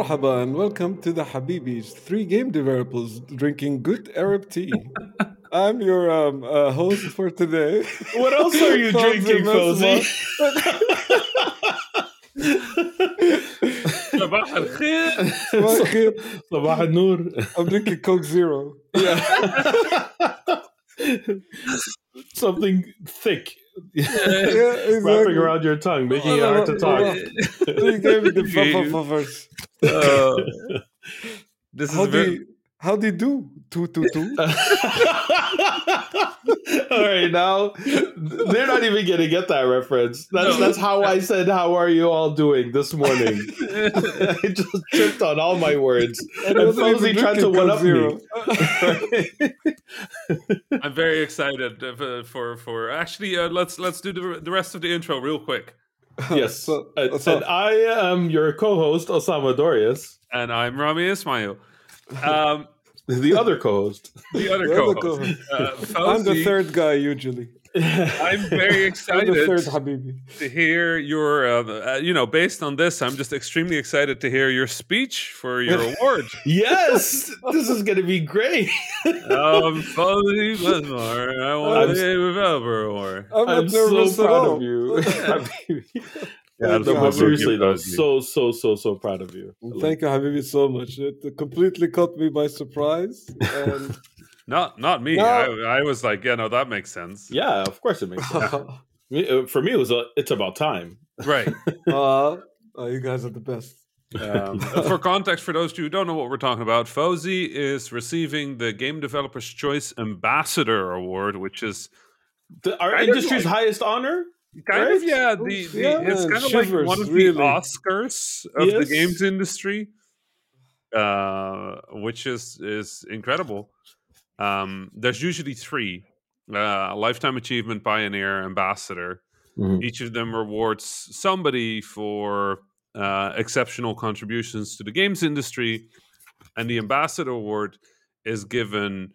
Marhaba and welcome to the Habibis, three game developers drinking good Arab tea. I'm your um, uh, host for today. What else are you drinking, Fawzi? I'm drinking Coke Zero. Yeah. Something thick. Yeah, wrapping exactly. around your tongue, making it hard to talk. You gave me the fuffers. Uh, this is very, you, how do you do? Two two two. All right, now they're not even gonna get that reference. That's that's how I said, "How are you all doing this morning?" I just tripped on all my words, and I wasn't Fawzi even tried to drinking one up Coke me. Zero. I'm very excited uh, for for, for actually uh, let's let's do the, the rest of the intro real quick. yes, So- and, so- and I am your co-host Osama Dorias, And I'm Rami Ismail. Um, the other co-host. the other The co-host. co-host. Uh, I'm the third guy usually. I'm very I'm excited the third Habibi. to hear your, uh, uh, you know, based on this, I'm just extremely excited to hear your speech for your award. yes, this is gonna be great. um, Fawzi Mesmar, I I'm want s- a developer award. I'm I'm so proud of you. Yeah, Thank No, you, but Habibi. seriously though, so so so so proud of you. Thank you, Habibi, so much. It completely caught me by surprise. And Not not me. No. I, I was like, yeah, no, that makes sense. Yeah, of course it makes sense. Uh, For me, it was a, it's about time. Right. uh, oh, you guys are the best. Um, for context, for those of you who don't know what we're talking about, Fawzi is receiving the Game Developers Choice Ambassador Award, which is The, our Kind of industry's like- highest honor. Kind Right? of yeah, the, the Yeah, it's kind of shivers, like one of really. the Oscars of Yes. the games industry, uh, which is is incredible. Um, there's usually three: uh, lifetime achievement, pioneer, ambassador. Each of them rewards somebody for uh, exceptional contributions to the games industry, and the ambassador award is given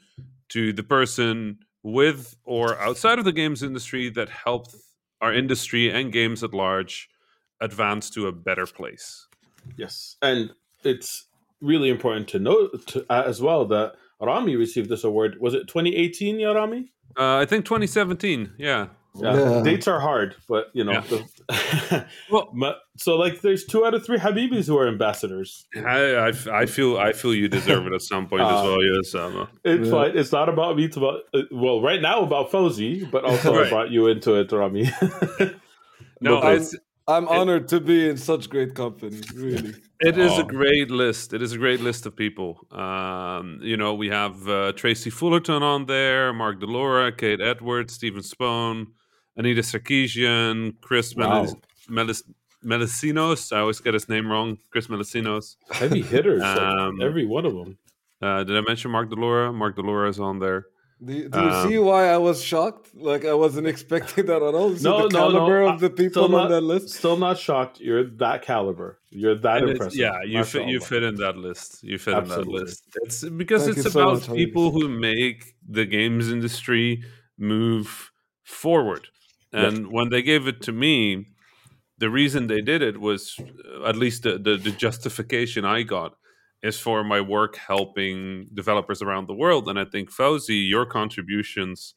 to the person with or outside of the games industry that helped our industry and games at large advance to a better place. Yes, and it's really important to note to, uh, as well that Rami received this award. Was it 2018, yeah, Rami? Uh, I think 2017. Yeah. Yeah. Yeah. Dates are hard, but you know. Yeah. the- Well- but, so like, there's two out of three Habibis who are ambassadors. I, I, I feel I feel you deserve it at some point as Uh, well. Yes, Emma. It's Yeah. fine. It's not about me. It's about uh, well, right now about Fawzi, but also Right. I brought you into it, Rami. No, But- it's I'm honored to be in such great company, really. It is a Oh. great list. It is a great list of people. Um, you know, we have uh, Tracy Fullerton on there, Mark DeLoura, Kate Edwards, Steven Spohn, Anita Sarkeesian, Chris Wow. Melis- Melis- Melissinos. I always get his name wrong. Chris Melissinos. Heavy hitters, like, Um, every one of them. Uh, did I mention Mark DeLoura? Mark DeLoura is on there. Do you, do you Um, see why I was shocked? Like I wasn't expecting that at all. You No, the no, no, caliber I- of the people still on not- that list. Still not shocked. You're that caliber. You're that And impressive. yeah, you fit. You fit in that list. You fit in that list. It's because Thank it's you so about much, people who make the games industry move forward. Yeah. And when they gave it to me, the reason they did it was, uh, at least the, the, the justification I got, is for my work helping developers around the world. And I think Fawzi, your contributions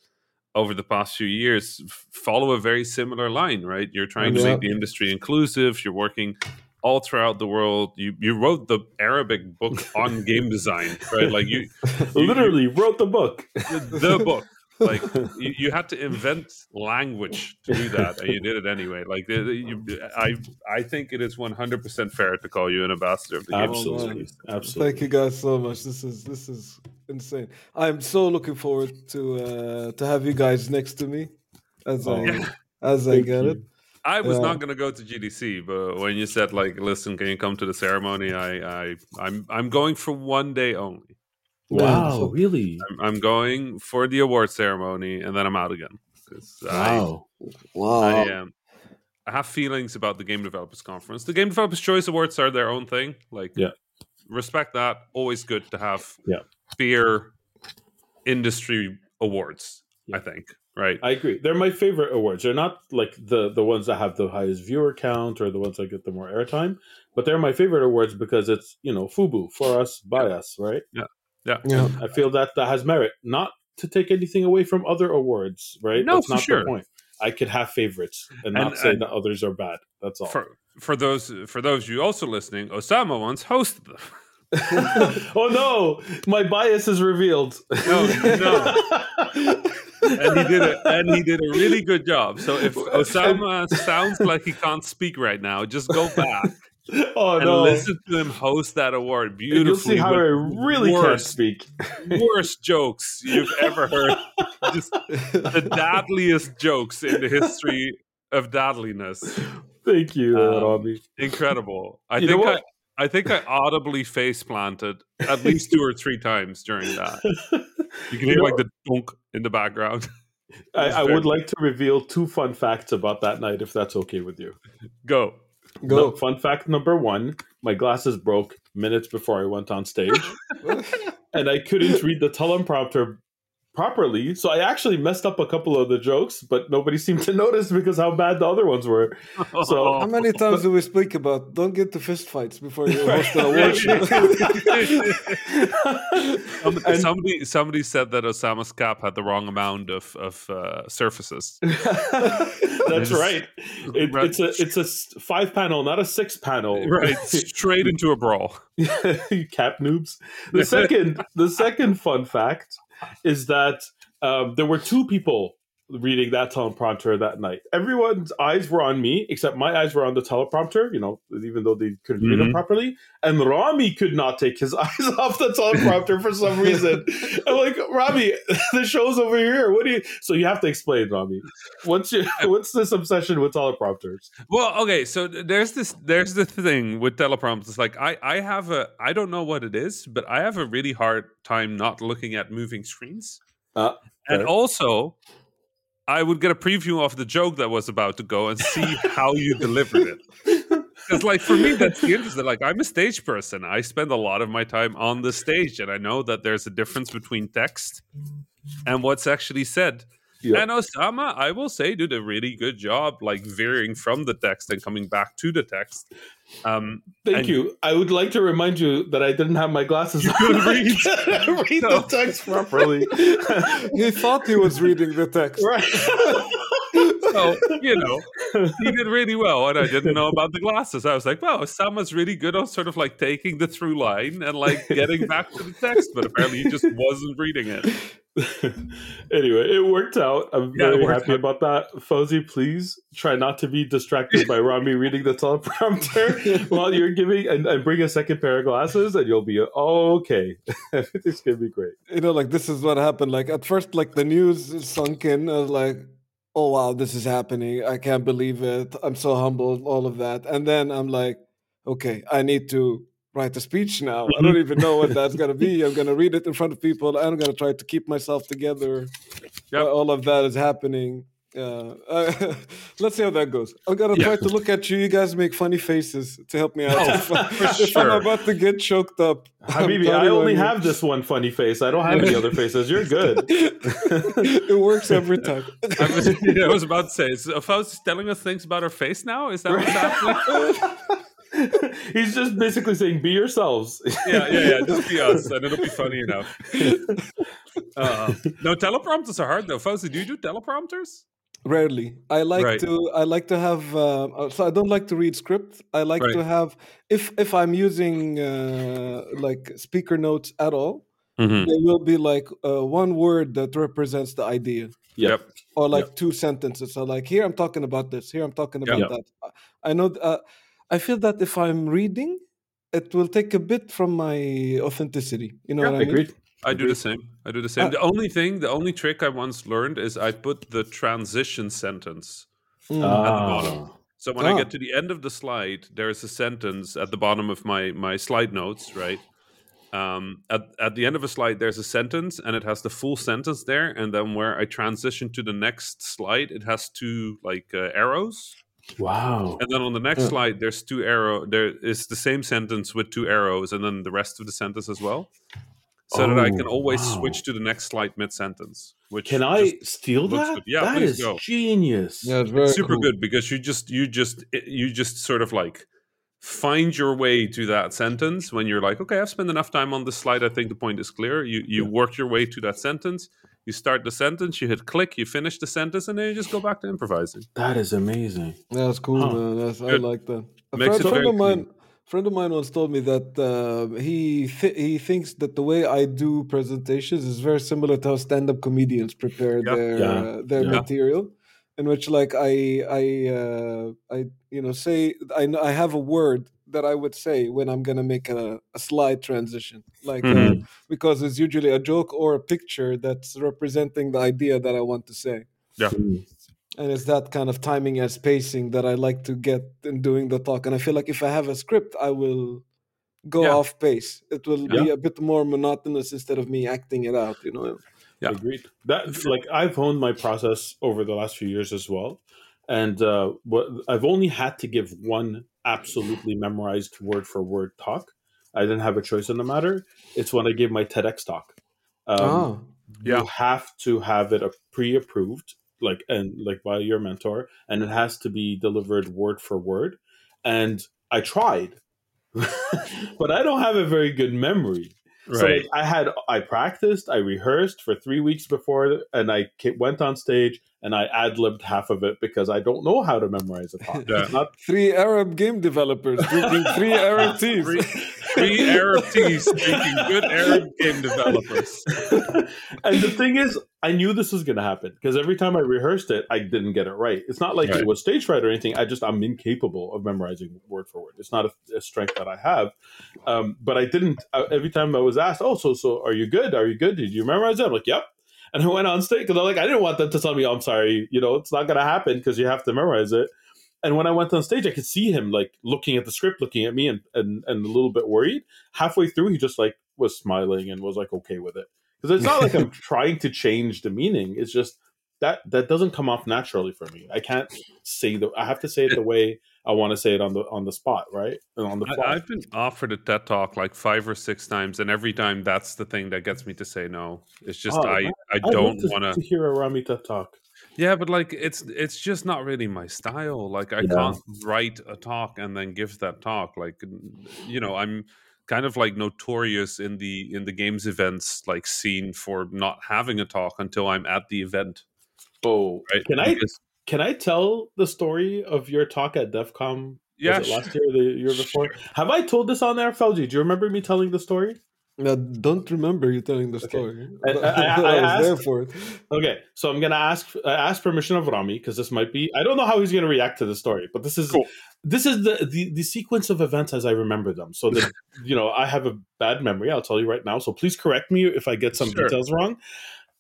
over the past few years follow a very similar line, right? You're trying to make the industry inclusive. You're working all throughout the world. You you wrote the Arabic book on game design, right? Like you, you- Literally wrote the book. the book. Like you, you had to invent language to do that, and you did it anyway. Like the- the- you, I, I think it is one hundred percent fair to call you an ambassador of the game. Absolutely, man. absolutely. Thank you guys so much. This is this is insane. I'm so looking forward to uh, to have you guys next to me as I Oh, as I get you. it. I was Yeah. not going to go to GDC, but when you said like, "Listen, can you come to the ceremony?" I, I, I'm, I'm going for one day only. Wow, so- really? I'm, I'm going for the award ceremony, and then I'm out again. 'Cause I, Wow. Wow. I um, I have feelings about the Game Developers Conference. The Game Developers Choice Awards are their own thing. Like, Yeah. respect that. Always good to have Yeah. peer industry awards. I think right? I agree. They're my favorite awards. They're not like the the ones that have the highest viewer count or the ones that get the more airtime, but they're my favorite awards because it's you know FUBU for us by us, right? Yeah, yeah. Yeah. I feel that that has merit. Not to take anything away from other awards, right? No, That's for not sure. the point. I could have favorites and, And- not say and- that others are bad. That's all. For for those for those you also listening, Osama once hosted them. oh no, my bias is revealed. No, no. and he did it and he did a really good job. So if Osama sounds like he can't speak right now, just go back oh and no. listen to him host that award And beautifully. You'll see how I really can't speak. worst jokes you've ever heard. Just the dadliest jokes in the history of dadliness. Thank you, uh, Um, Robbie. Incredible. I You think I? I think I audibly face planted at least two or three times during that. You can hear You like the dunk in the background. I, I would like to reveal two fun facts about that night, if that's okay with you. Go. Go. No, fun fact number one: my glasses broke minutes before I went on stage, and I couldn't read the teleprompter properly. So I actually messed up a couple of the jokes, but nobody seemed to notice because how bad the other ones were. So- How many times do we speak about don't get to fist fights before you host an Yeah, award show? Some- And- somebody somebody said that Osama's cap had the wrong amount of of uh, surfaces. That's right. It, it's a it's a s- five panel, not a six panel. Right, straight into a brawl. cap noobs. The second, the second fun fact is that um, there were two people reading that teleprompter that night. Everyone's eyes were on me, except my eyes were on the teleprompter. You know, even though they couldn't read Mhm. it properly. And Rami could not take his eyes off the teleprompter for some reason. I'm like, Rami, the show's over here. What do you? So you have to explain, Rami. What's your, what's this obsession with teleprompters? Well, okay, so there's this there's the thing with teleprompters. Like I I have a I don't know what it is, but I have a really hard time not looking at moving screens. Uh, and also, I would get a preview of the joke that was about to go and see how you delivered it. Because, like, for me, that's the interesting. Like, I'm a stage person. I spend a lot of my time on the stage, and I know that there's a difference between text and what's actually said. Yeah. And Osama, I will say, did a really good job, like veering from the text and coming back to the text. Um, Thank And- you. I would like to remind you that I didn't have my glasses on. couldn't read. read No. the text properly. he thought he was reading the text. right. so you know he did really well and i didn't know about the glasses i was like wow Osama's really good on sort of like taking the through line and like getting back to the text but apparently he just wasn't reading it anyway, it worked out. I'm Yeah, very happy out. about that. Fawzi, please try not to be distracted by Rami reading the teleprompter while you're giving, and, and bring a second pair of glasses, and you'll be okay. Everything's gonna be great. You know, like this is what happened. Like at first, like the news sunk in. I was like, "Oh wow, this is happening! I can't believe it! I'm so humbled." All of that, and then I'm like, "Okay, I need to write a speech now. I mm-hmm. don't even know what that's gonna be. I'm gonna read it in front of people. I'm gonna try to keep myself together. Yep. all of that is happening." Uh, uh, let's see how that goes. I'm gonna Yeah. try to look at you. You guys make funny faces to help me out. Oh, if, I, for if I'm about to get choked up, I'm Habibi, I only on you. have this one funny face. I don't have any other faces. You're good. it works every time. I was, I was about to say is Faust telling us things about her face now is that what's happening He's just basically saying, "Be yourselves." yeah yeah yeah just be us and it'll be funny enough uh, no teleprompters are hard though Fawzi, do you do teleprompters Rarely. I like Right. to. I like to have. Uh, uh, so I don't like to read script. I like to have. If if I'm using uh, like speaker notes at all, mm-hmm. there will be like uh, one word that represents the idea, yep or like two sentences. So like here I'm talking about this. Here I'm talking about Yep. that. I know. Uh, I feel that if I'm reading, it will take a bit from my authenticity. You know Yeah, what I mean? agreed. I do the same. I do the same. Uh, the only thing, the only trick I once learned is I put the transition sentence. Mm. bottom. So when Ah. I get to the end of the slide, there is a sentence at the bottom of my my slide notes, right? Um, at at the end of a slide, there's a sentence, and it has the full sentence there. And then where I transition to the next slide, it has two like uh, arrows. Wow. And then on the next Yeah. slide, there's two arrow. There is the same sentence with two arrows, and then the rest of the sentence as well. So that I can Oh, always wow. switch to the next slide mid sentence. Which Can I steal that? good. Yeah, that please go. genius. Yeah, it's very super cool. good because you just you just you just sort of like find your way to that sentence when you're like, okay, I've spent enough time on this slide. I think the point is clear. You you work your way to that sentence. You start the sentence. You hit click. You finish the sentence, and then you just go back to improvising. That is amazing. That's cool, Huh. man. That's, I like that. A Makes friend, it friend very of mine, clean. Friend of mine once told me that uh, he th- he thinks that the way I do presentations is very similar to how stand-up comedians prepare Yeah. their Yeah. Uh, their Yeah. material, in which like I I uh, I you know say I I have a word that I would say when I'm gonna make a, a slide transition, like uh, Mhm. because it's usually a joke or a picture that's representing the idea that I want to say and it's that kind of timing and spacing that I like to get in doing the talk. And I feel like if I have a script, I will go Yeah. off pace. It will be a bit more monotonous instead of me acting it out. You know. Yeah. Agreed. That like I've honed my process over the last few years as well, and uh, what I've only had to give one absolutely memorized word for word talk. I didn't have a choice in the matter. It's when I gave my TEDx talk. Um, ah, Yeah. You have to have it a pre-approved, like and like by your mentor, and it has to be delivered word for word. And I tried, but I don't have a very good memory. So like, I had I practiced, I rehearsed for three weeks before, and I went on stage and I ad libbed half of it because I don't know how to memorize a talk. Yeah. Not three Arab game developers drinking three Arab teas. Three, three Arab teas making good Arab game developers. and the thing is, I knew this was going to happen because every time I rehearsed it, I didn't get it right. It's not like Right. it was stage fright or anything. I just I'm incapable of memorizing word for word. It's not a, a strength that I have. Um, but I didn't. Uh, every time I was asked, "Oh, so so are you good? Are you good? Did you memorize it?" I'm like, "Yep." And I went on stage because I'm like, I didn't want them to tell me, "I'm sorry," you know, it's not going to happen because you have to memorize it. And when I went on stage, I could see him like looking at the script, looking at me, and and, and a little bit worried. Halfway through, he just like was smiling and was like okay with it because it's not like I'm trying to change the meaning. It's just that that doesn't come off naturally for me. I can't say the. I have to say it the way I want to say it on the on the spot, right? And on the fly. I, I've been offered a TED talk like five or six times, and every time that's the thing that gets me to say no. It's just Oh, I, I I'd don't want to hear a Rami TED talk. Yeah, but like it's it's just not really my style. Like I Yeah. can't write a talk and then give that talk. Like you know, I'm kind of like notorious in the in the games events like scene for not having a talk until I'm at the event. Oh, Right? can I Because- can I tell the story of your talk at Devcom? Yeah, sure. last year, or the year before. Have I told this on there, Felgi? Do you remember me telling the story? I don't remember you telling the Okay. story. I- I- I- I, I was there for it. Okay, so I'm gonna ask uh, ask permission of Rami because this might be. I don't know how he's gonna react to the story, but this is Cool. this is the, the the sequence of events as I remember them. So that you know, I have a bad memory. I'll tell you right now. So please correct me if I get some Sure. details wrong.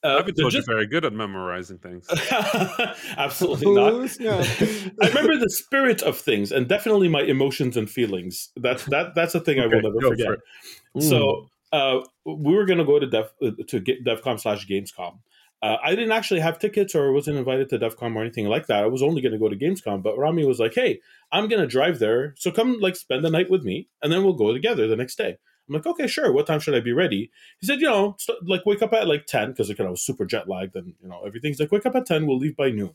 Uh, I've been told gist- you're very good at memorizing things. Absolutely not. Snap. I remember the spirit of things and definitely my emotions and feelings. That's that that's a thing I will never forget. for. Mm. So uh, we were going to go to Def uh, to get Devcom slash Gamescom. Uh, I didn't actually have tickets or wasn't invited to Devcom or anything like that. I was only going to go to Gamescom, but Rami was like, hey, I'm going to drive there. So come like spend the night with me and then we'll go together the next day. I'm like, okay, sure. What time should I be ready? He said, you know, st- like wake up at like 10 because like, I was super jet lagged and, you know, everything's like, wake up at 10. We'll leave by noon.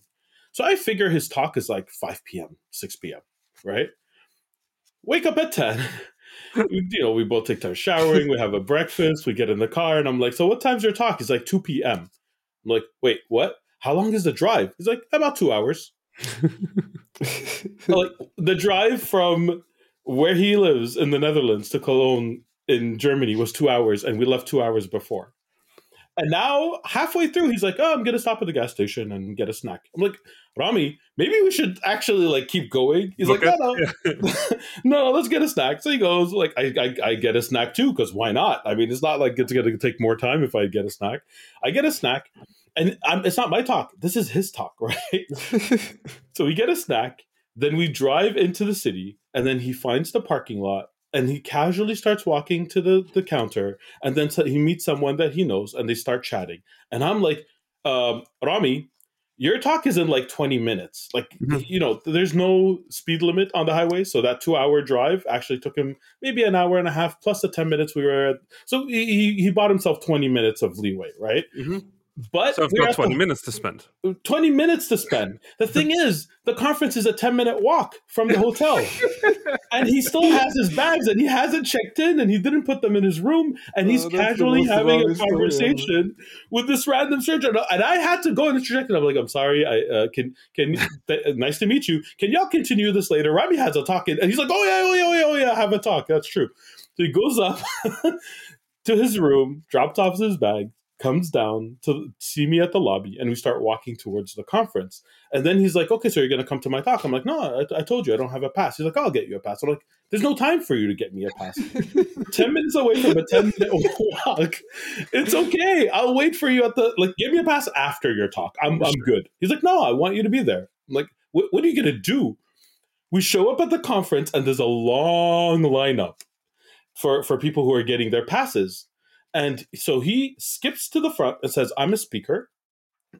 So I figure his talk is like 5 p.m., 6 p.m., right? Wake up at 10. you know, we both take time showering, we have a breakfast, we get in the car, and I'm like, So what time's your talk? He's like 2 p.m. I'm like, wait, what? How long is the drive? He's like, about two hours. like the drive from where he lives in the Netherlands to Cologne in Germany was two hours, and we left two hours before. And now, halfway through, he's like, "Oh, I'm gonna stop at the gas station and get a snack." I'm like, "Rami, maybe we should actually like keep going." He's like, "No, no, no, let's get a snack." So he goes, "Like, I, I, I get a snack too, because why not? I mean, it's not like it's gonna take more time if I get a snack. I get a snack, and I'm, it's not my talk. This is his talk, right? So we get a snack, then we drive into the city, and then he finds the parking lot, and he casually starts walking to the, the counter, and then so he meets someone that he knows, and they start chatting. And I'm like, um, Rami, your talk is in like 20 minutes. Like, mm-hmm. you know, there's no speed limit on the highway. So that two hour drive actually took him maybe an hour and a half plus the 10 minutes we were at. So he, he bought himself 20 minutes of leeway, right? Mm-hmm. But so I've got 20 the, minutes to spend. 20 minutes to spend. The thing is, the conference is a 10 minute walk from the hotel. and he still has his bags and he hasn't checked in and he didn't put them in his room. And he's oh, casually having a conversation story, with this random stranger. And I had to go and interject. And I'm like, I'm sorry. I uh, can, can, th- nice to meet you. Can y'all continue this later? Rami has a talk. In, And he's like, oh, yeah, oh, yeah, oh, yeah, oh, yeah, have a talk. That's true. So he goes up to his room, drops off his bag, comes down to see me at the lobby and we start walking towards the conference. And then he's like, okay, so you're going to come to my talk. I'm like, no, I, I, told you I don't have a pass. He's like, I'll get you a pass. I'm like, there's no time for you to get me a pass. 10 minutes away from a 10 minute walk. It's okay. I'll wait for you at the, like, give me a pass after your talk. I'm, I'm good. He's like, no, I want you to be there. I'm like, what are you going to do? We show up at the conference and there's a long lineup for, for people who are getting their passes and so he skips to the front and says, I'm a speaker.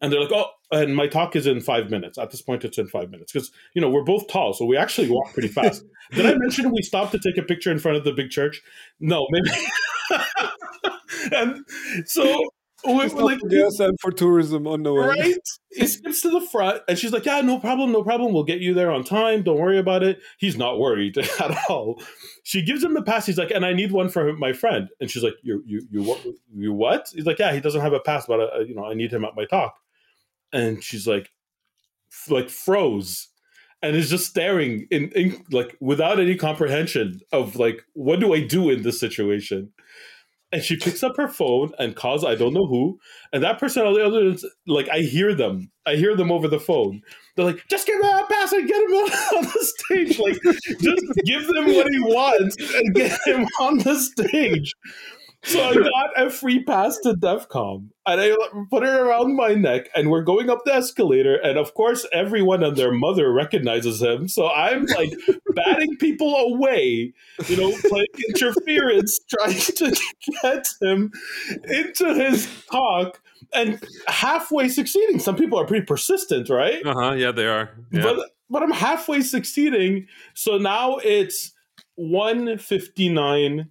And they're like, oh, and my talk is in five minutes. At this point, it's in five minutes because, you know, we're both tall. So we actually walk pretty fast. Did I mention we stopped to take a picture in front of the big church? No, maybe. and so we, like, yes, and for tourism on the way. Right? He skips to the front, and she's like, "Yeah, no problem, no problem. We'll get you there on time. Don't worry about it." He's not worried at all. She gives him the pass. He's like, "And I need one for my friend." And she's like, "You, you, you, you what?" He's like, "Yeah, he doesn't have a pass, but uh, you know, I need him at my talk." And she's like, like froze, and is just staring in, in like without any comprehension of like, what do I do in this situation? And she picks up her phone and calls I don't know who, and that person on the other end, like I hear them, I hear them over the phone. They're like, just give him a pass and get him on the stage. Like, just give them what he wants and get him on the stage. So I got a free pass to Devcom and I put it around my neck and we're going up the escalator and of course everyone and their mother recognizes him. So I'm like batting people away, you know, playing interference, trying to get him into his talk and halfway succeeding. Some people are pretty persistent, right? Uh-huh, yeah, they are. Yeah. But but I'm halfway succeeding. So now it's 159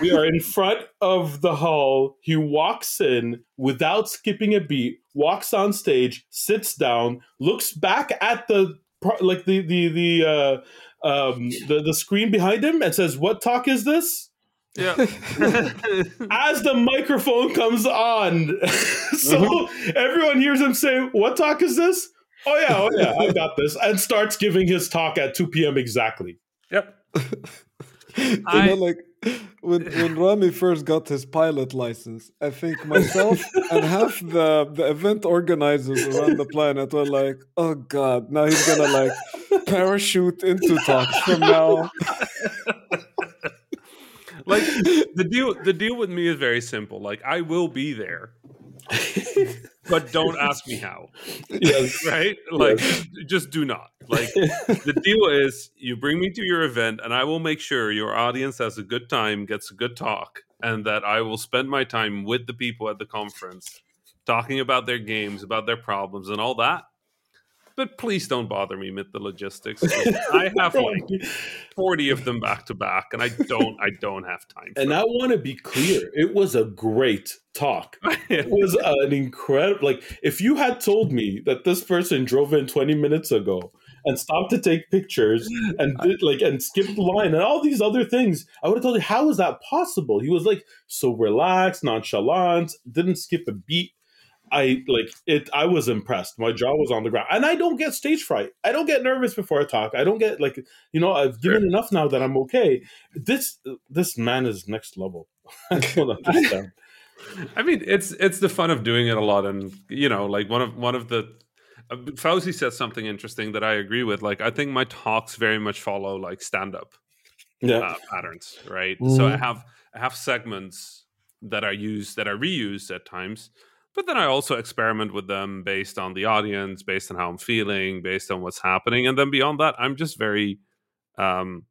we are in front of the hall. He walks in without skipping a beat, walks on stage, sits down, looks back at the like the the the uh, um, the the screen behind him, and says, "What talk is this?" Yeah. As the microphone comes on, so mm-hmm. everyone hears him say, "What talk is this?" Oh yeah, oh yeah, I got this, and starts giving his talk at two p.m. exactly. Yep. I, know, like when when Rami first got his pilot license, I think myself and half the the event organizers around the planet were like, "Oh God, now he's gonna like parachute into talks from now." like the deal, the deal with me is very simple. Like I will be there but don't ask me how. Yes. Right? Like yes. just do not. Like the deal is you bring me to your event and I will make sure your audience has a good time, gets a good talk, and that I will spend my time with the people at the conference talking about their games, about their problems and all that but please don't bother me with the logistics. I have like forty of them back to back, and I don't, I don't have time. and I want to be clear: it was a great talk. it was an incredible. Like, if you had told me that this person drove in twenty minutes ago and stopped to take pictures and did like and skipped the line and all these other things, I would have told you how is that possible? He was like so relaxed, nonchalant, didn't skip a beat I like it. I was impressed. My jaw was on the ground, and I don't get stage fright. I don't get nervous before I talk. I don't get like you know. I've given sure. enough now that I'm okay. This this man is next level. I don't understand. I mean, it's it's the fun of doing it a lot, and you know, like one of one of the uh, Fawzi said something interesting that I agree with. Like, I think my talks very much follow like stand up yeah. uh, patterns, right? Mm. So I have I have segments that are used that are reused at times but then I also experiment with them based on the audience, based on how I'm feeling, based on what's happening, and then beyond that, I'm just very um,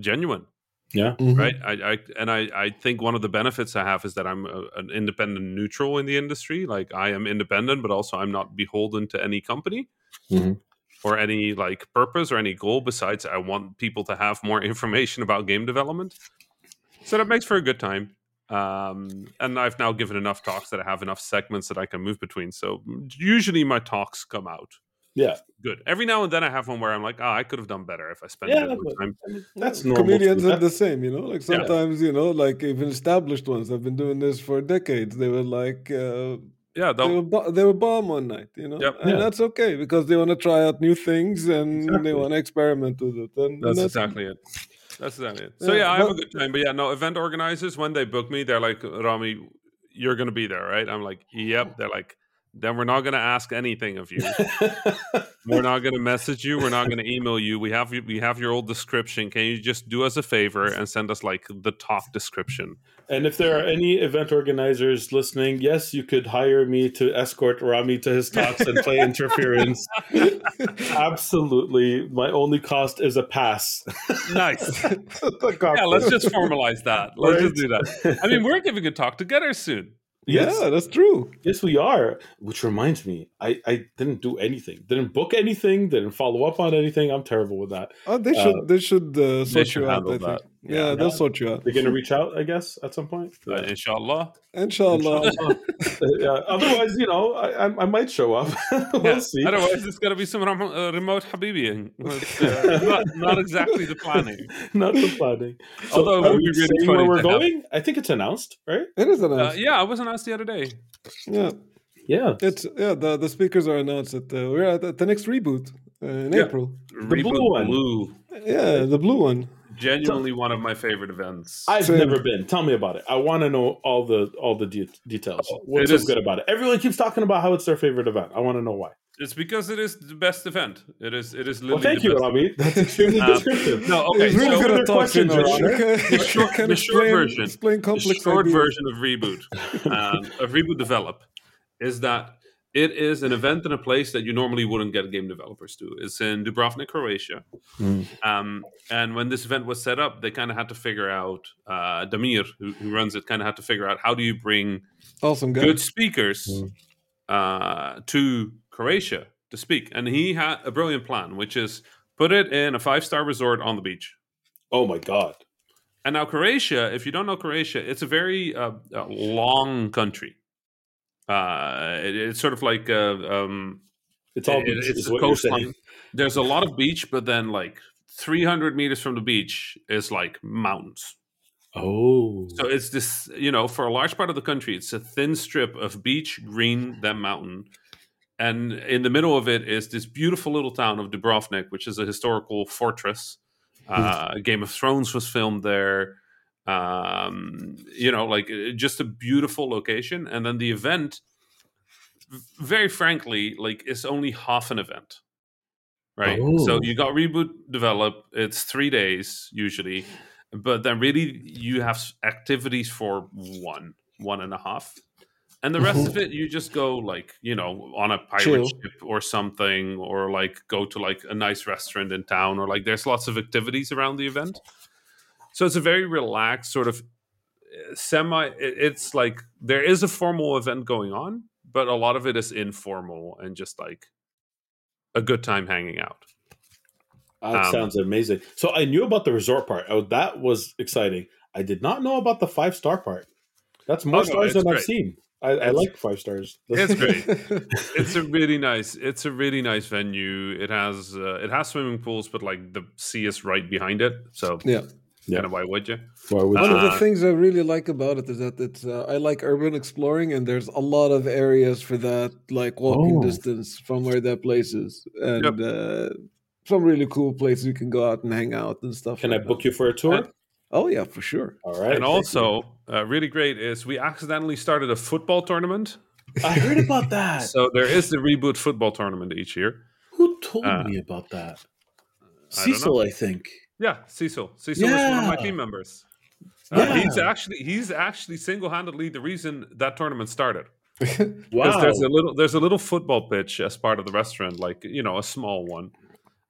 genuine. Yeah. Mhm. right I, I and I, I think one of the benefits i have is that i'm a, an independent neutral in the industry like i am independent but also i'm not beholden to any company Mhm. or any like purpose or any goal besides i want people to have more information about game development so that makes for a good time um, and i've now given enough talks that i have enough segments that i can move between so usually my talks come out Yeah. good every now and then i have one where i'm like oh i could have done better if i spent Yeah, a bit more time That's normal. Comedians too. are the same, you know. Like Yeah. sometimes, you know, like even established ones have been doing this for decades. They were like, uh, yeah they were bo- they were bomb one night, you know, Yep. and Yeah. that's okay because they want to try out new things and Exactly. they want to experiment with it. And, and That's exactly it. That's exactly it. So Yeah, yeah, I have a good time. But yeah, no event organizers when they book me, they're like, Rami, you're gonna be there, right? I'm like, yep. They're like, then we're not gonna ask anything of you. we're not gonna message you. We're not gonna email you. We have we have your old description. Can you just do us a favor and send us like the talk description? And if there are any event organizers listening, yes, you could hire me to escort Rami to his talks and play interference. Absolutely. My only cost is a pass. Nice. Yeah, let's just formalize that. Let's just do that. I mean, we're giving a talk together soon. Yes. yeah, that's true. Yes, we are. Which reminds me, I, I didn't do anything. Didn't book anything. Didn't follow up on anything. I'm terrible with that. Oh, they should they should uh, sort should you out. I think. that. Yeah, Yeah. they'll sort you out. They're gonna reach out, I guess, at some point. Uh, inshallah. Inshallah. yeah. Otherwise, you know, I, I, I might show up. we'll Yeah. see. Otherwise, it's going to be some rem- uh, remote Habibi. Uh, not, not exactly the planning. Not the planning. So, Although it are we really saying funny where we're to have- going? I think it's announced, right? it is Uh, announced. yeah, it was announced the other day. yeah, Yeah. it's yeah. The the speakers are announced at uh, we're at, at the next reboot uh, in Yeah. April. blue Reboot one. Blue. Yeah, the blue one. Genuinely one of my favorite events. I've Same. never been. Tell me about it. I want to know all the all the de- details. What's it so is- good about it? Everyone keeps talking about how it's their favorite event. I want to know why. It's because it is the best event. It is. It is Well, thank the you, best. Rami. That's extremely Um, descriptive. No, okay. He's really so good further at talking. questions, Josh. Your Honor. Okay, The short- can the short explain- version. Explain the complex short ideas. version of reboot, um, of reboot develop, is that it is an event in a place that you normally wouldn't get game developers to. It's in Dubrovnik, Croatia. Mm. Um, and when this event was set up, they kind of had to figure out. Uh, Damir, who, who runs it, kind of had to figure out how do you bring Awesome guy. good speakers Mm. uh, to Croatia to speak. And he had a brilliant plan, which is put it in a five star resort on the beach. Oh my god. And now Croatia, if you don't know Croatia, it's a very uh, uh, long country. Uh, it- it's sort of like uh, um, It's all beach, it's coastline. There's a lot of beach, but then like 300 meters from the beach is like mountains. Oh. So it's this, you know, for a large part of the country, it's a thin strip of beach, green, then mountain. And in the middle of it is this beautiful little town of Dubrovnik, which is a historical fortress. Uh, Game of Thrones was filmed there. Um, you know, like uh, just a beautiful location. And then the event, very frankly, like it's only half an event. Right. So Oh. you got reboot develop. It's three days usually but then really you have activities for one one and a half and the rest of it you just go like you know on a pirate ship or something or like go to like a nice restaurant in town or like there's lots of activities around the event so it's a very relaxed sort of uh, semi it's like there is a formal event going on but a lot of it is informal and just like a good time hanging out That Um, sounds amazing. So I knew about the resort part. Oh, that was exciting. I did not know about the five star part. That's more Oh, stars it's than I've seen. I, I like five stars. it's great it's a really nice it's a really nice venue it has uh, it has swimming pools but like the sea is right behind it so yeah. Yeah. kind of why would you Why would One you? of the Uh, things I really like about it is that it's uh, I like urban exploring, and there's a lot of areas for that, like walking Oh. distance from where that place is, and uh, some really cool places you can go out and hang out and stuff. Can I book that. you for a tour? And- Oh yeah, for sure. All right. and thank also uh, really great is we accidentally started a football tournament. I heard about that. so there is the reboot football tournament each year Who told Uh, me about that? I Cecil, I think. Yeah cecil cecil is one of my team members uh, Yeah. he's actually he's actually single-handedly the reason that tournament started Wow. there's a little there's a little football pitch as part of the restaurant, like you know, a small one,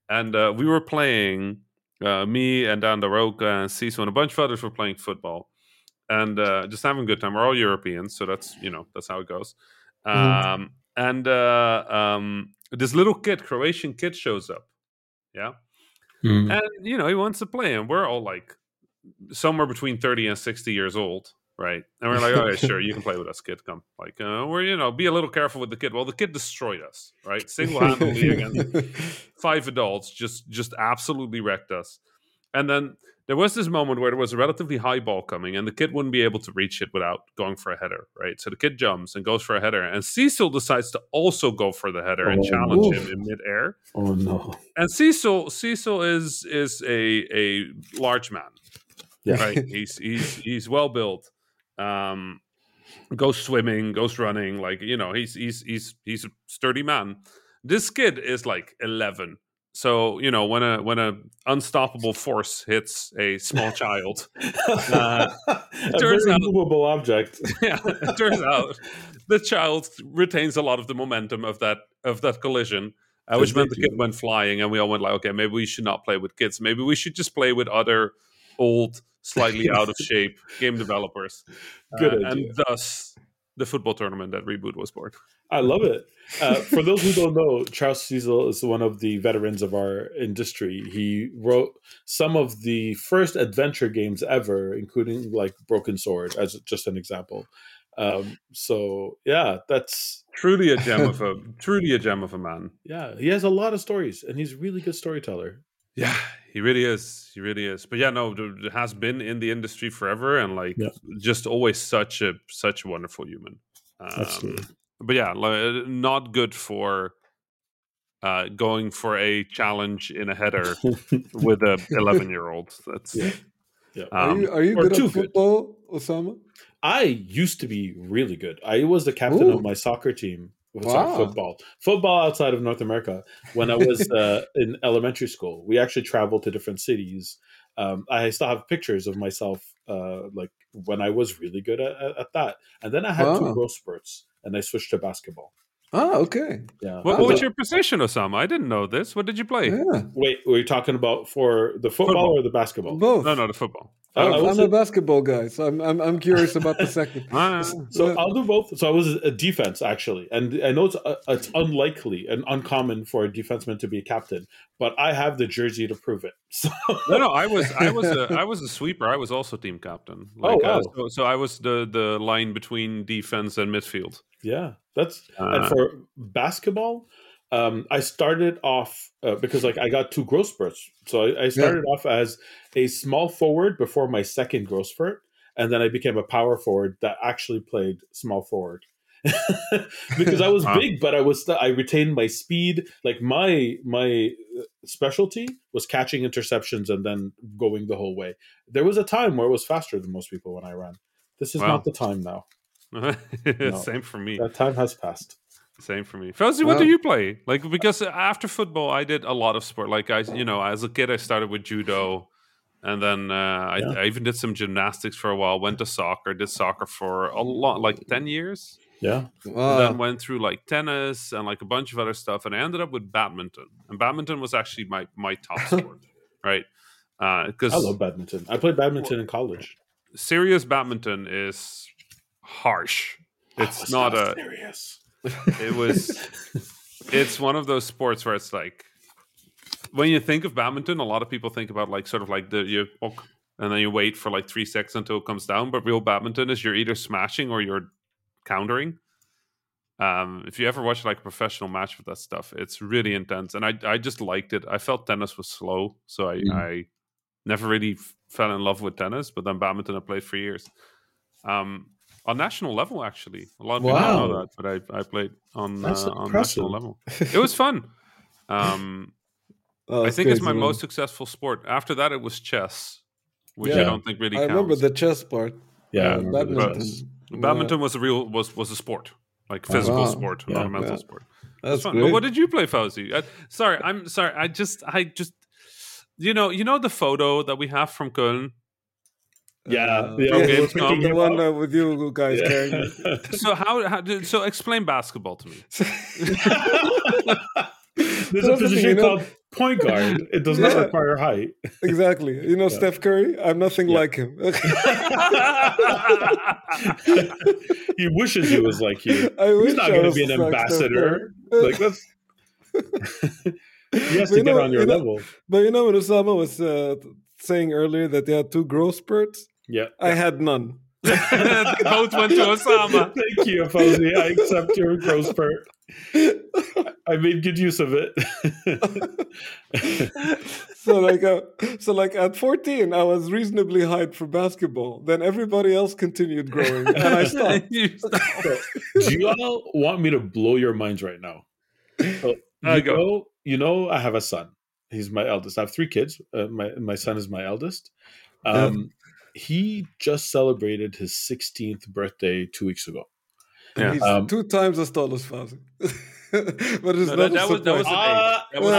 and uh, we were playing uh, me and Dan Da Rocha and Cecil and a bunch of others were playing football and uh, just having a good time. We're all Europeans, so that's you know that's how it goes. Mhm. Um, and uh, um, this little kid, Croatian kid, shows up. Yeah, Mm. and you know he wants to play, and we're all like somewhere between thirty and sixty years old, right? And we're like, oh yeah, sure, you can play with us, kid. Come, like uh, we're you know be a little careful with the kid. Well, the kid destroyed us, right? Single handedly against five adults just just absolutely wrecked us and then there was this moment where there was a relatively high ball coming and the kid wouldn't be able to reach it without going for a header right so the kid jumps and goes for a header and cecil decides to also go for the header and Oh. challenge him in midair Oh no. and cecil cecil is is a a large man Yeah. right he's he's he's well built um goes swimming goes running like you know he's he's he's he's a sturdy man this kid is like 11 so you know when a when a unstoppable force hits a small child Uh, a turns very out- movable object. yeah it turns out the child retains a lot of the momentum of that of that collision uh, which meant the kid went flying and we all went like okay maybe we should not play with kids maybe we should just play with other old slightly out of shape game developers Good Uh, idea. and thus the football tournament that reboot was born I love it. Uh, for those who don't know, Charles Cecil is one of the veterans of our industry. He wrote some of the first adventure games ever, including like Broken Sword, as just an example. Um, so yeah, that's truly a gem of a truly a gem of a man yeah. He has a lot of stories, and he's a really good storyteller. Yeah, he really is. He really is. But yeah, no, has been in the industry forever, and like Yeah. just always such a such a wonderful human. Um, Absolutely. But yeah, not good for uh, going for a challenge in a header with a 11 year old. That's Yeah. Yeah. Are um, you are you good too at good. football, Osama? I used to be really good. I was the captain Ooh. of my soccer team. Sorry, Wow. football, football outside of North America. When I was uh, in elementary school, we actually traveled to different cities. Um, I still have pictures of myself, uh, like when I was really good at, at, at that. And then I had Wow. two growth spurts, and I switched to basketball. Ah, okay. Yeah. what, Oh, what was the- your position, Osama? I didn't know this. What did you play? Yeah, Wait, were you talking about for the football, Football. or the basketball? both. No, no, the football. I- I I'm, I'm a a- basketball guy, so I'm I'm, I'm curious about the second. So I'll do both. So I was a defense actually, and I know it's uh, it's unlikely and uncommon for a defenseman to be a captain, but I have the jersey to prove it. So no, no, I was, I was, a, I was a sweeper. I was also team captain. Like, wow. uh, so, so I was the the line between defense and midfield. yeah, that's and Uh, for basketball, um, I started off uh, because like I got two growth spurts, so I, I started off as a small forward before my second growth spurt, and then I became a power forward that actually played small forward. because I was Wow. big, but I was st- I retained my speed. Like my my uh, specialty was catching interceptions and then going the whole way. There was a time where it was faster than most people when I ran. This is Wow. not the time now. Same for me. That time has passed. Same for me. Fawzi, what Wow. do you play? Like because after football, I did a lot of sport. Like I, you know, as a kid, I started with judo, and then uh, I, Yeah. I even did some gymnastics for a while. Went to soccer, did soccer for a lot, like ten years. Yeah. Wow. then went through like tennis and like a bunch of other stuff, and I ended up with badminton. And badminton was actually my my top sport, right? Because I love badminton. I played badminton in college. serious badminton is harsh. It's not a. serious. It was. it's one of those sports where it's like when you think of badminton, a lot of people think about like sort of like the you and then you wait for like three seconds until it comes down. But real badminton is you're either smashing or you're countering. Um, if you ever watch like a professional match with that stuff, it's really intense, and I I just liked it. I felt tennis was slow, so I Mm. I never really f- fell in love with tennis. But then badminton I played for years. Um, on national level, actually, a lot of people know that, but I I played on uh, on national level. It was fun. Um, Oh, I that's think it's my man. most successful sport. After that, it was chess, which I don't think really I remember the chess part. Yeah. I Uh, remember badminton. chess. badminton was a real was was a sport, like physical wow. sport, Yeah. not a mental Yeah. sport. That's fun. great. But what did you play, Fawzi? Uh, sorry, I'm sorry. I just, I just, you know, you know the photo that we have from Köln. Yeah, Uh, yeah, yeah, we were the one uh, with you guys carrying. So how, how did, so explain basketball to me. There's a That's the thing, position you know- called point guard. It does not Yeah. require height. Exactly. You know Steph Curry? I'm nothing Yeah. like him. he wishes he was like you. I wish He's not going to be an like ambassador. Like that's. he has But to you get know- on your you know- level. But you know when Osama was uh, saying earlier that they had two growth spurts? Yeah. I had none. they both went to Osama. Thank you, Fawzi. I accept your gross spurt. I made good use of it. so like uh, so like at 14 I was reasonably height for basketball. Then everybody else continued growing and I stopped. You stopped. Do you all want me to blow your minds right now? So, you, go. know, you know, I have a son. He's my eldest. I have three kids. Uh, my my son is my eldest. Um, He just celebrated his 16th birthday two weeks ago. Yeah. He's Um, two times as tall as Fawzi. but it's No, not that- that was- that was surprise. an Uh, age. That was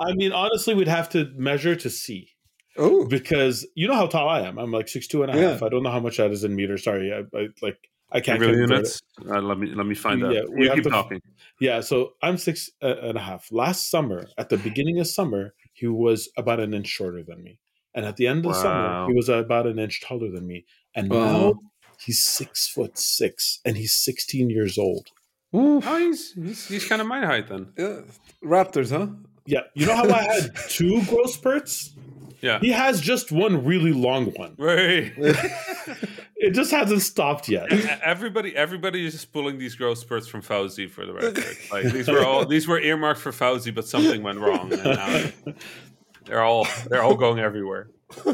I- I mean, honestly, we'd have to measure to see oh, because you know how tall I am. I'm like six two and a half. Yeah. I don't know how much that is in meters. Sorry, I, I like I can't Real convert units. Uh, let me let me find out. Yeah, we you keep to- talking. Yeah, so I'm six uh, and a half. Last summer, at the beginning of summer, he was about an inch shorter than me, and at the end of the summer, he was about an inch taller than me. And Wow. now oh. he's six foot six, and he's 16 years old. Oof. Oh, he's he's, he's kind of my height then. Yeah. Raptors, huh? Yeah, you know how I had two growth spurts? Yeah. He has just one really long one. Right. It just hasn't stopped yet. Everybody, everybody is just pulling these growth spurts from Fawzi for the record. Like these were all these were earmarked for Fawzi, but something went wrong, and now they're all they're all going everywhere.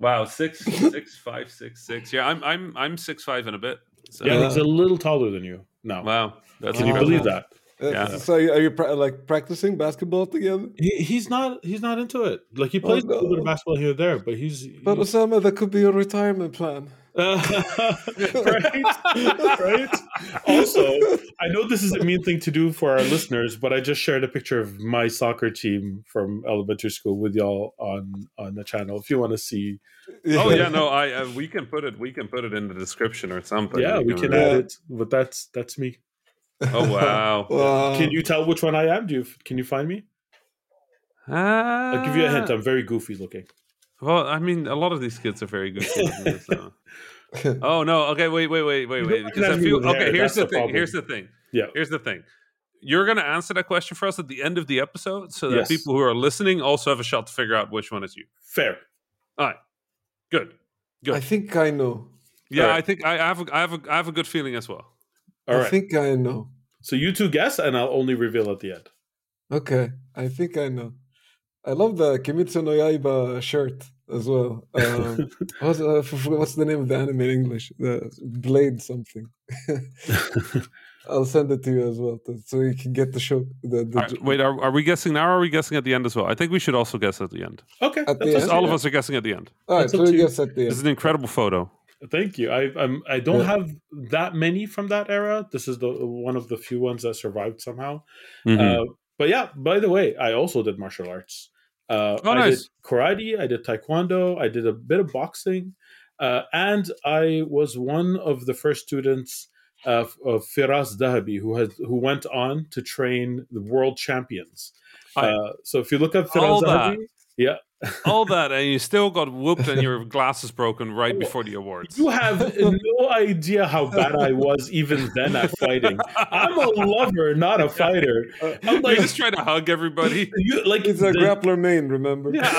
Wow, six, six, five, six, six. Yeah, I'm I'm I'm six five and a bit. So, Yeah, Yeah. he's a little taller than you now. Wow, that's Can you believe that? Uh, Yeah. So are you pra- like practicing basketball together? He, he's not. He's not into it. Like he plays a little bit of basketball here or there, but he's. But he's- Osama, that could be a retirement plan. right, right. Also, I know this is a mean thing to do for our listeners, but I just shared a picture of my soccer team from elementary school with y'all on on the channel. If you want to see, Oh yeah, no, I uh, we can put it we can put it in the description or something. yeah, we can add it. But that's that's me. Oh wow. Wow. Can you tell which one I am? Do you can you find me? I'll give you a hint. I'm very goofy looking. Well, I mean, a lot of these kids are very good. so- Oh no! Okay, wait, wait, wait, wait, wait. Because I feel okay. Here's the the thing. problem. Here's the thing. Yeah. Here's the thing. You're going to answer that question for us at the end of the episode, so that Yes. people who are listening also have a shot to figure out which one is you. Fair. All right. Good. Good. I think I know. yeah, Alright. I think I have. A, I have. A, I have a good feeling as well. All I right. think I know. So you two guess, and I'll only reveal at the end. Okay, I think I know. I love the Kimetsu no Yaiba shirt as well. Um, what's, uh, f- f- what's the name of the anime in English? The Blade something. I'll send it to you as well, to- so you can get the show. The, the All right, wait, are, are we guessing now? or Are we guessing at the end as well? I think we should also guess at the end. Okay. At the end? Because up to all you. of us are guessing at the end. All right, That's so we you. guess at the end. This is an incredible photo. Thank you. I I'm, I don't Yeah. have that many from that era. This is the one of the few ones that survived somehow. Mhm. Uh, but yeah, by the way, I also did martial arts. Uh, Oh, I nice. did karate. I did taekwondo. I did a bit of boxing, uh, and I was one of the first students of, of Firas Zahabi, who has who went on to train the world champions. Uh, so if you look up Firas. Zahabi, yeah, all that, and you still got whooped, and your glasses broken right before the awards. You have no idea how bad I was even then at fighting. I'm a lover, not a fighter. I'm you like, just trying to hug everybody. you, like It's a the, grappler main, remember? Yeah,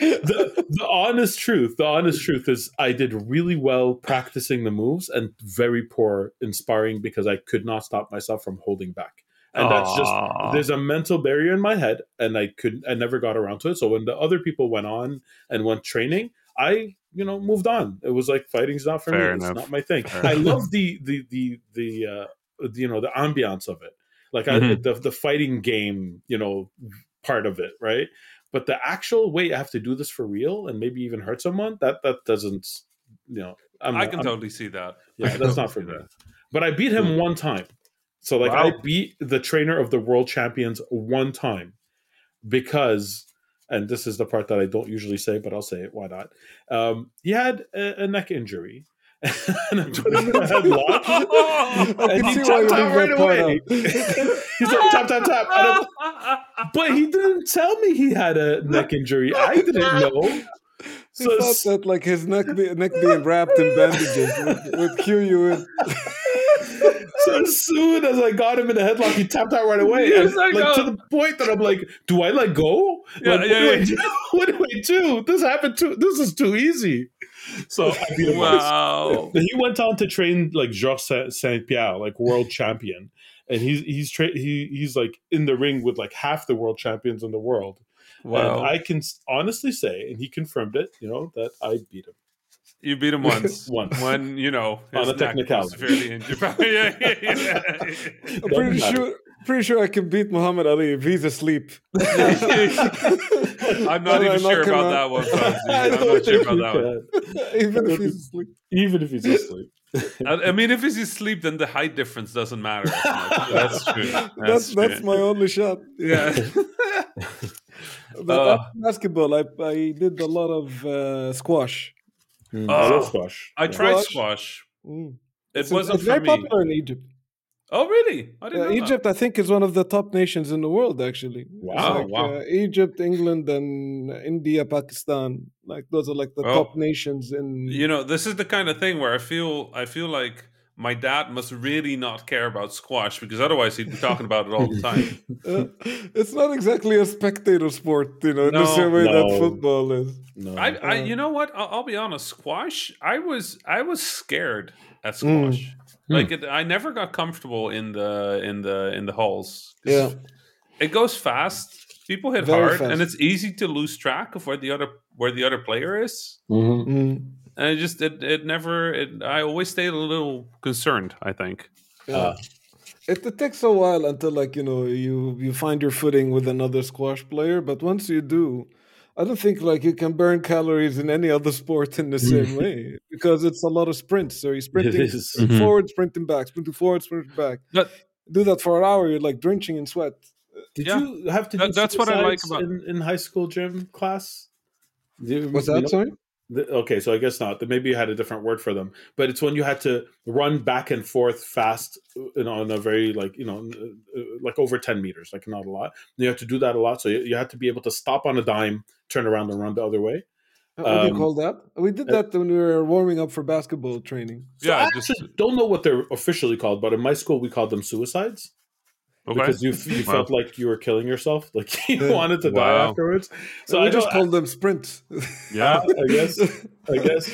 the, the honest truth, the honest truth is, I did really well practicing the moves and very poor inspiring because I could not stop myself from holding back. And that's just there's a mental barrier in my head, and I couldn't, I never got around to it. So when the other people went on and went training, I you know moved on. It was like fighting's not for Fair me. enough. It's not my thing. Fair I love the the the the uh, you know the ambiance of it, like I, Mhm. the the fighting game, you know, part of it, right? But the actual way I have to do this for real and maybe even hurt someone. That that doesn't, you know, I'm, I can I'm- totally see that. Yeah, that's totally not for me. that. But I beat him one time. So like Wow. I beat the trainer of the world champions one time because and this is the part that I don't usually say, but I'll say it. Why not? Um, he had a, a neck injury, and I'm putting him in a headlock. and he tapped out right away. He's like tap tap tap. but he didn't tell me he had a neck injury. I didn't know. So he thought that like his neck, be, neck being wrapped in bandages would, would cue you in. as soon as I got him in the headlock, he tapped out right away. And, like, like to uh, the point that I'm like, do I let go? Yeah, like, yeah, what, yeah. Do what do I do? This happened too. This is too easy. So I beat him. Wow. He went on to train like Georges Saint Pierre, like world champion, and he's he's tra- he he's like in the ring with like half the world champions in the world. Wow. And I can honestly say, and he confirmed it, you know, that I beat him. You beat him once. Once. When, you know, On his a technicality. severely injured. yeah, yeah, yeah. I'm pretty matter. sure, pretty sure I can beat Muhammad Ali if he's asleep. I'm not No, even no, sure come about that one, I I'm don't sure about you that one. Even if he's asleep. Even if he's asleep. I I mean, if he's asleep, then the height difference doesn't matter. That's true. That's, That's that's my only shot. yeah. But Uh. basketball, I I did a lot of uh, squash. Mm, Oh, I love squash. I Yeah. tried Squash. squash. Mm. It It's, wasn't it's for very me. popular in Egypt. Oh, really? I didn't Uh, know that. Egypt, I think, is one of the top nations in the world. Actually, Wow, like, wow. Uh, Egypt, England, and India, Pakistan. Like those are like the Oh. top nations in. You know, this is the kind of thing where I feel I feel like my dad must really not care about squash because otherwise he'd be talking about it all the time. Uh, it's not exactly a spectator sport, you know, in the No, same way that no. football is. No. I, I, Uh, you know what? I'll, I'll be honest. Squash. I was, I was scared at Mm. squash. Like it, I never got comfortable in the in the in the halls. Yeah. it goes fast. People hit Very hard, fast. and it's easy to lose track of where the other where the other player is. Mhm. Mm. And it just it it never. It, I always stayed a little concerned. I think. Yeah. Uh, It, it takes a while until like you know you you find your footing with another squash player, but once you do, I don't think like you can burn calories in any other sport in the same way because it's a lot of sprints. So you're sprinting. Mhm. forward, sprinting back, sprinting forward, sprinting back. But- do that for an hour, you're like drenching in sweat. Did Yeah. you have to? That- do that's what I like about- in, in high school gym class. Do you- What's that? know- Sorry. The- okay, so I guess not. Then Maybe you had a different word for them, but it's when you had to run back and forth fast, you know, in a very like you know, uh, uh, like over ten meters, like not a lot. You have to do that a lot, so you, you had to be able to stop on a dime, turn around, and run the other way. Uh, What do you Um, call that? We did uh, that when we were warming up for basketball training. So Yeah, I just- actually don't know what they're officially called, but in my school we called them suicides Okay. because you you Wow. felt like you were killing yourself, like you wanted to die afterwards. So So we I just just called them sprints. yeah. I guess I guess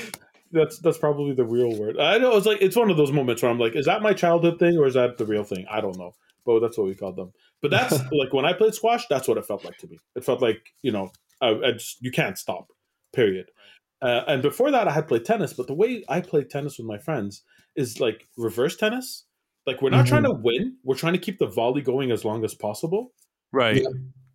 that's that's probably the real word. I know it's like it's one of those moments where I'm like, is that my childhood thing or is that the real thing? I don't know, but that's what we called them. But that's like when I played squash, that's what it felt like to me. It felt like you know, I, I just you can't stop. Period. Uh, and before that, I had played tennis, but the way I played tennis with my friends is like reverse tennis. Like we're not trying to win; we're trying to keep the volley going as long as possible, Right.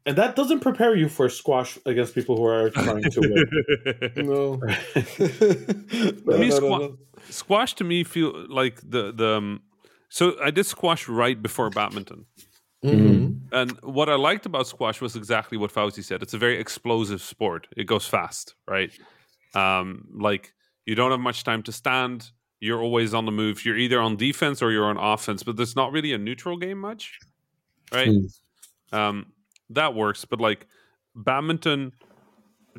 and that doesn't prepare you for squash against people who are trying to win. no. I mean, squa- squash to me feel like the the um, so I did squash right before badminton. Mhm. And what I liked about squash was exactly what Fawzi said. It's a very explosive sport. It goes fast, right? Um, like you don't have much time to stand. You're always on the move. You're either on defense or you're on offense, but there's not really a neutral game much, right? Um, that works, but like badminton,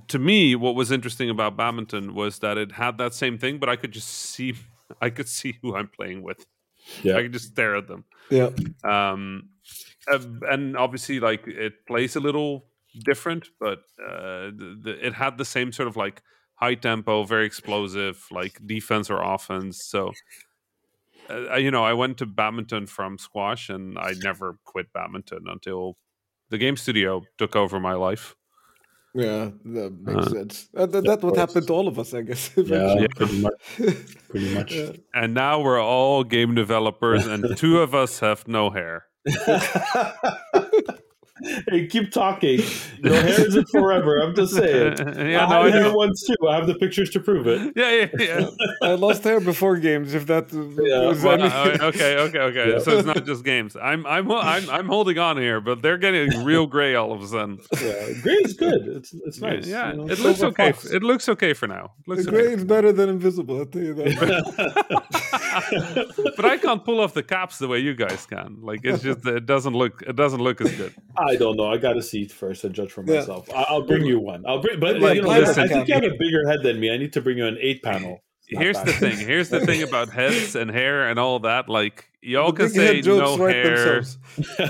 to me, what was interesting about badminton was that it had that same thing, but I could just see, I could see who I'm playing with. Yeah. I could just stare at them Yeah. um and obviously like it plays a little different but uh the, the, it had the same sort of like high tempo very explosive like defense or offense so uh, you know i went to badminton from squash and i never quit badminton until the game studio took over my life Yeah, that makes Uh, sense. Uh, that, that's what happened to all of us, I guess. Yeah, eventually. pretty much. Pretty much. Yeah. and now we're all game developers and two of us have no hair hey, keep talking. Your hair isn't forever. I'm just saying. yeah, I no, I have hair know. once too. I have the pictures to prove it. Yeah, yeah, yeah. I lost hair before games. If that Yeah, was Well, any- uh, okay, okay, okay. Yeah. So it's not just games. I'm, I'm, I'm, I'm holding on here, but they're getting real gray all of a sudden. Yeah, gray is good. It's it's nice. Yeah, you know, it looks okay. fox. It looks okay for now. It the looks gray okay. is better than invisible. I'll tell you that. but I can't pull off the caps the way you guys can. Like it's just it doesn't look it doesn't look as good. I don't know. I got to see it first and judge for myself. I- I'll bring you one. I'll bring, but Yeah, you know, mine I think you have a bigger head than me. I need to bring you an eight panel. Here's bad. the thing. Here's the thing about heads and hair and all that. Like y'all The can big say no hair,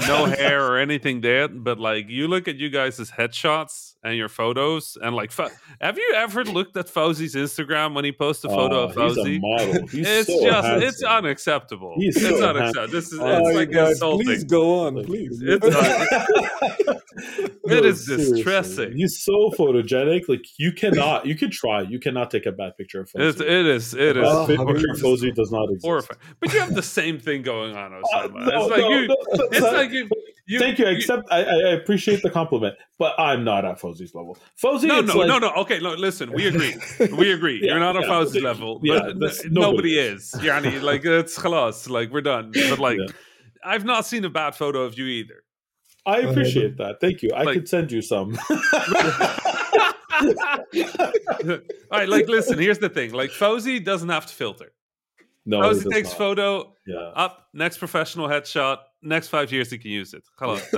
no hair or anything there, but like you look at you guys' headshots and your photos, and like, Fo- have you ever looked at Fawzi's Instagram when he posts a photo Oh, of he's a model. He's It's so just handsome. it's unacceptable. He's it's so unacceptable. This is Oh, it's Oh, like guys, insulting. please go on, please. It's No, It is seriously. distressing. He's so photogenic. Like you cannot, you could try. You cannot take a bad picture of It's, Fawzi. it is. It A is. Oh, picture of you Fawzi does not exist. horrifying. But you have the same thing going on, Uh, Osama. no, it's like no, you. no, It's that's- like you. you Thank you. I you- accept. I, I appreciate the compliment, but I'm not at Fawzi's level. Fawzi, No, no, like, no, no. Okay, no. Listen, we agree. We agree. Yeah, You're not on yeah, Fawzi's but- level. yeah, but that's- th- nobody nobody is. Yani, like it's khalas. Like we're done. But like, Yeah. I've not seen a bad photo of you either. I appreciate that. Thank you. I Like- could send you some. All right, like listen. Here's the thing. Like Fawzi doesn't have to filter. No, he takes not. photo Yeah. up. Next professional headshot. Next five years he can use it. Hello.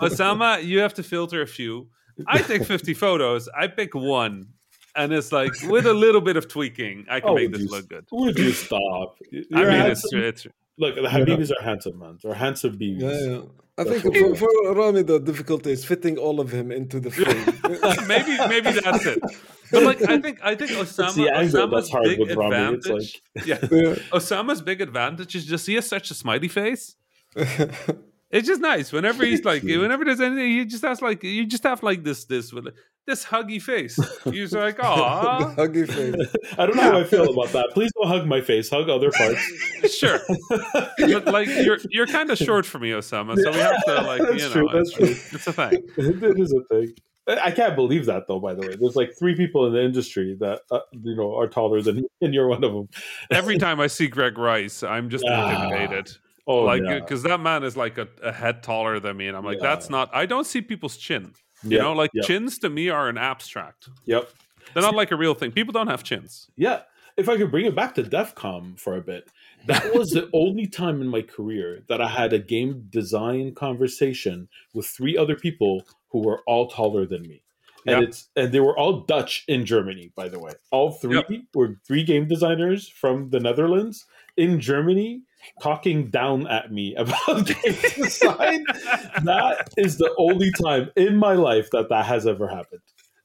Osama, you have to filter a few. I take 50 photos. I pick one. And it's like, with a little bit of tweaking, I can Oh, make this you- look good. Would you stop? I You're mean, it's, handsome. it's Look, the Habibis are handsome, man. They're handsome BBs. Yeah, yeah. I think for, for Rami, the difficulty is fitting all of him into the frame. maybe maybe that's it. But like, I think I think Osama, the angle Osama's big with Rami. It's advantage. like yeah, Yeah. Osama's big advantage is just he has such a smiley face. It's just nice whenever he's like, whenever there's anything, he just has like, you just have like this, this, with this huggy face. You're just like, oh, Huggy face. I don't know how I feel about that. Please don't hug my face. Hug other parts. sure. But like, you're you're kind of short for me, Osama. So we have to like, That's you know, true, that's it's, it's a thing. it is a thing. I can't believe that though. By the way, there's like three people in the industry that uh, you know are taller than me, and you're one of them. Every time I see Greg Rice, I'm just Ah. intimidated. Oh, like because uh, that man is like a, a head taller than me and i'm like Yeah. that's not i don't see people's chin you Yep, know like yep, chins to me are an abstract Yep. they're not like a real thing people don't have chins Yeah. If I could bring it back to Devcom for a bit, that was the only time in my career that I had a game design conversation with three other people who were all taller than me. And Yeah. it's and they were all Dutch in Germany, by the way. All three Yep. were three game designers from the Netherlands in Germany talking down at me about game design. that is the only time in my life that that has ever happened.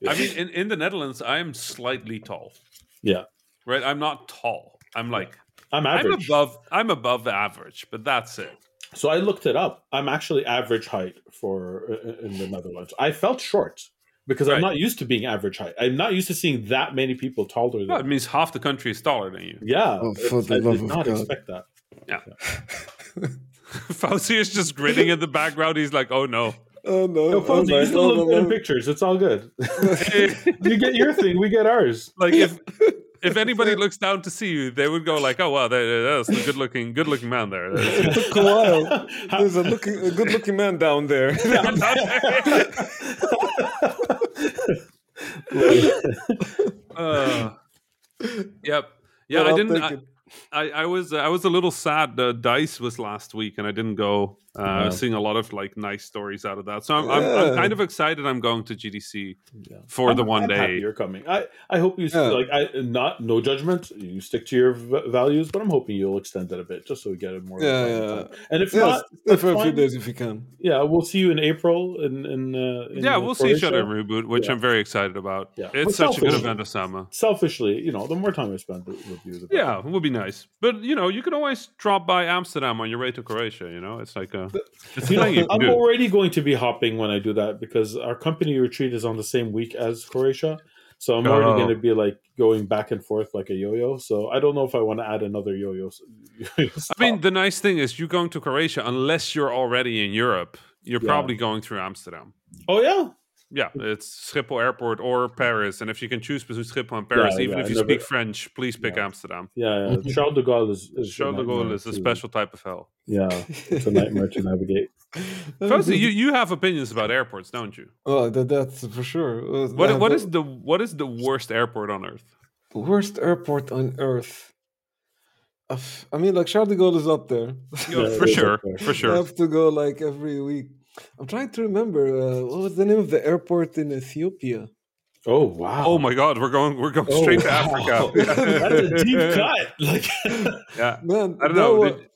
i mean in, in the netherlands i'm slightly tall Yeah. right i'm not tall i'm like I'm i'm above i'm above the average but that's it So I looked it up. I'm actually average height for uh, in the Netherlands. I felt short because I'm not used to being average height. I'm not used to seeing that many people taller than well, it means half the country is taller than you Yeah, Oh, for it's- the I love did of not God. expect that. Fawzi is just grinning in the background he's like oh no Oh no! No, oh, Fawzi, my you still God, look good in oh, pictures. It's all good. you get your thing, we get ours. like if if anybody looks down to see you they would go like oh wow that, that's the good looking good looking man there It took a while. There's a looking, a good-looking man down there. Uh, yep. Yeah, But I didn't. I. I, was I was a little sad. Uh, Dice was last week, and I didn't go. Uh, I was Yeah. seeing a lot of like nice stories out of that, so I'm, I'm, I'm kind of excited. I'm going to GDC Yeah. for the I'm- one I'm day. you're coming. I, I hope you Yeah. like. I not no judgment. You stick to your v- values, but I'm hoping you'll extend it a bit just so we get it more. Yeah, time. yeah. And if Yeah, not, for a few days if you can. Yeah, we'll see you in April. In, in, uh, in Yeah, we'll see each other in reboot, which Yeah. I'm very excited about. Yeah. It's But such a good event, Osama. Selfishly, you know, the more time I spend with with you, the better. Yeah, it would be nice. But you know, you can always drop by Amsterdam on your way to Croatia. You know, it's like a You know, I'm already going to be hopping when I do that because our company retreat is on the same week as Croatia. So I'm already Oh. going to be like going back and forth like a yo-yo. So I don't know if I want to add another yo-yo. I mean, the nice thing is you're going to Croatia, unless you're already in Europe, you're Yeah. probably going through Amsterdam. Oh yeah. Yeah, it's Schiphol Airport or Paris. And if you can choose between Schiphol and Paris, Yeah, even yeah, if you never- speak French, please pick. Amsterdam. Yeah, yeah. Charles de Gaulle is, is Charles de Gaulle is a special type of hell. Yeah, it's a nightmare to navigate. Fawzi, you, you have opinions about airports, don't you? Oh, that, that's for sure. What uh, what the what is the worst airport on earth? worst airport on earth? Uh, I mean, like Charles de Gaulle is up there. Yeah, Yeah, for sure, up there. for I have to go like every week. I'm trying to remember uh, what was the name of the airport in Ethiopia. Oh wow. Oh my God, we're going we're going Oh, straight to. Africa. That's a deep cut. Like yeah, Man, I don't know. wa- Did-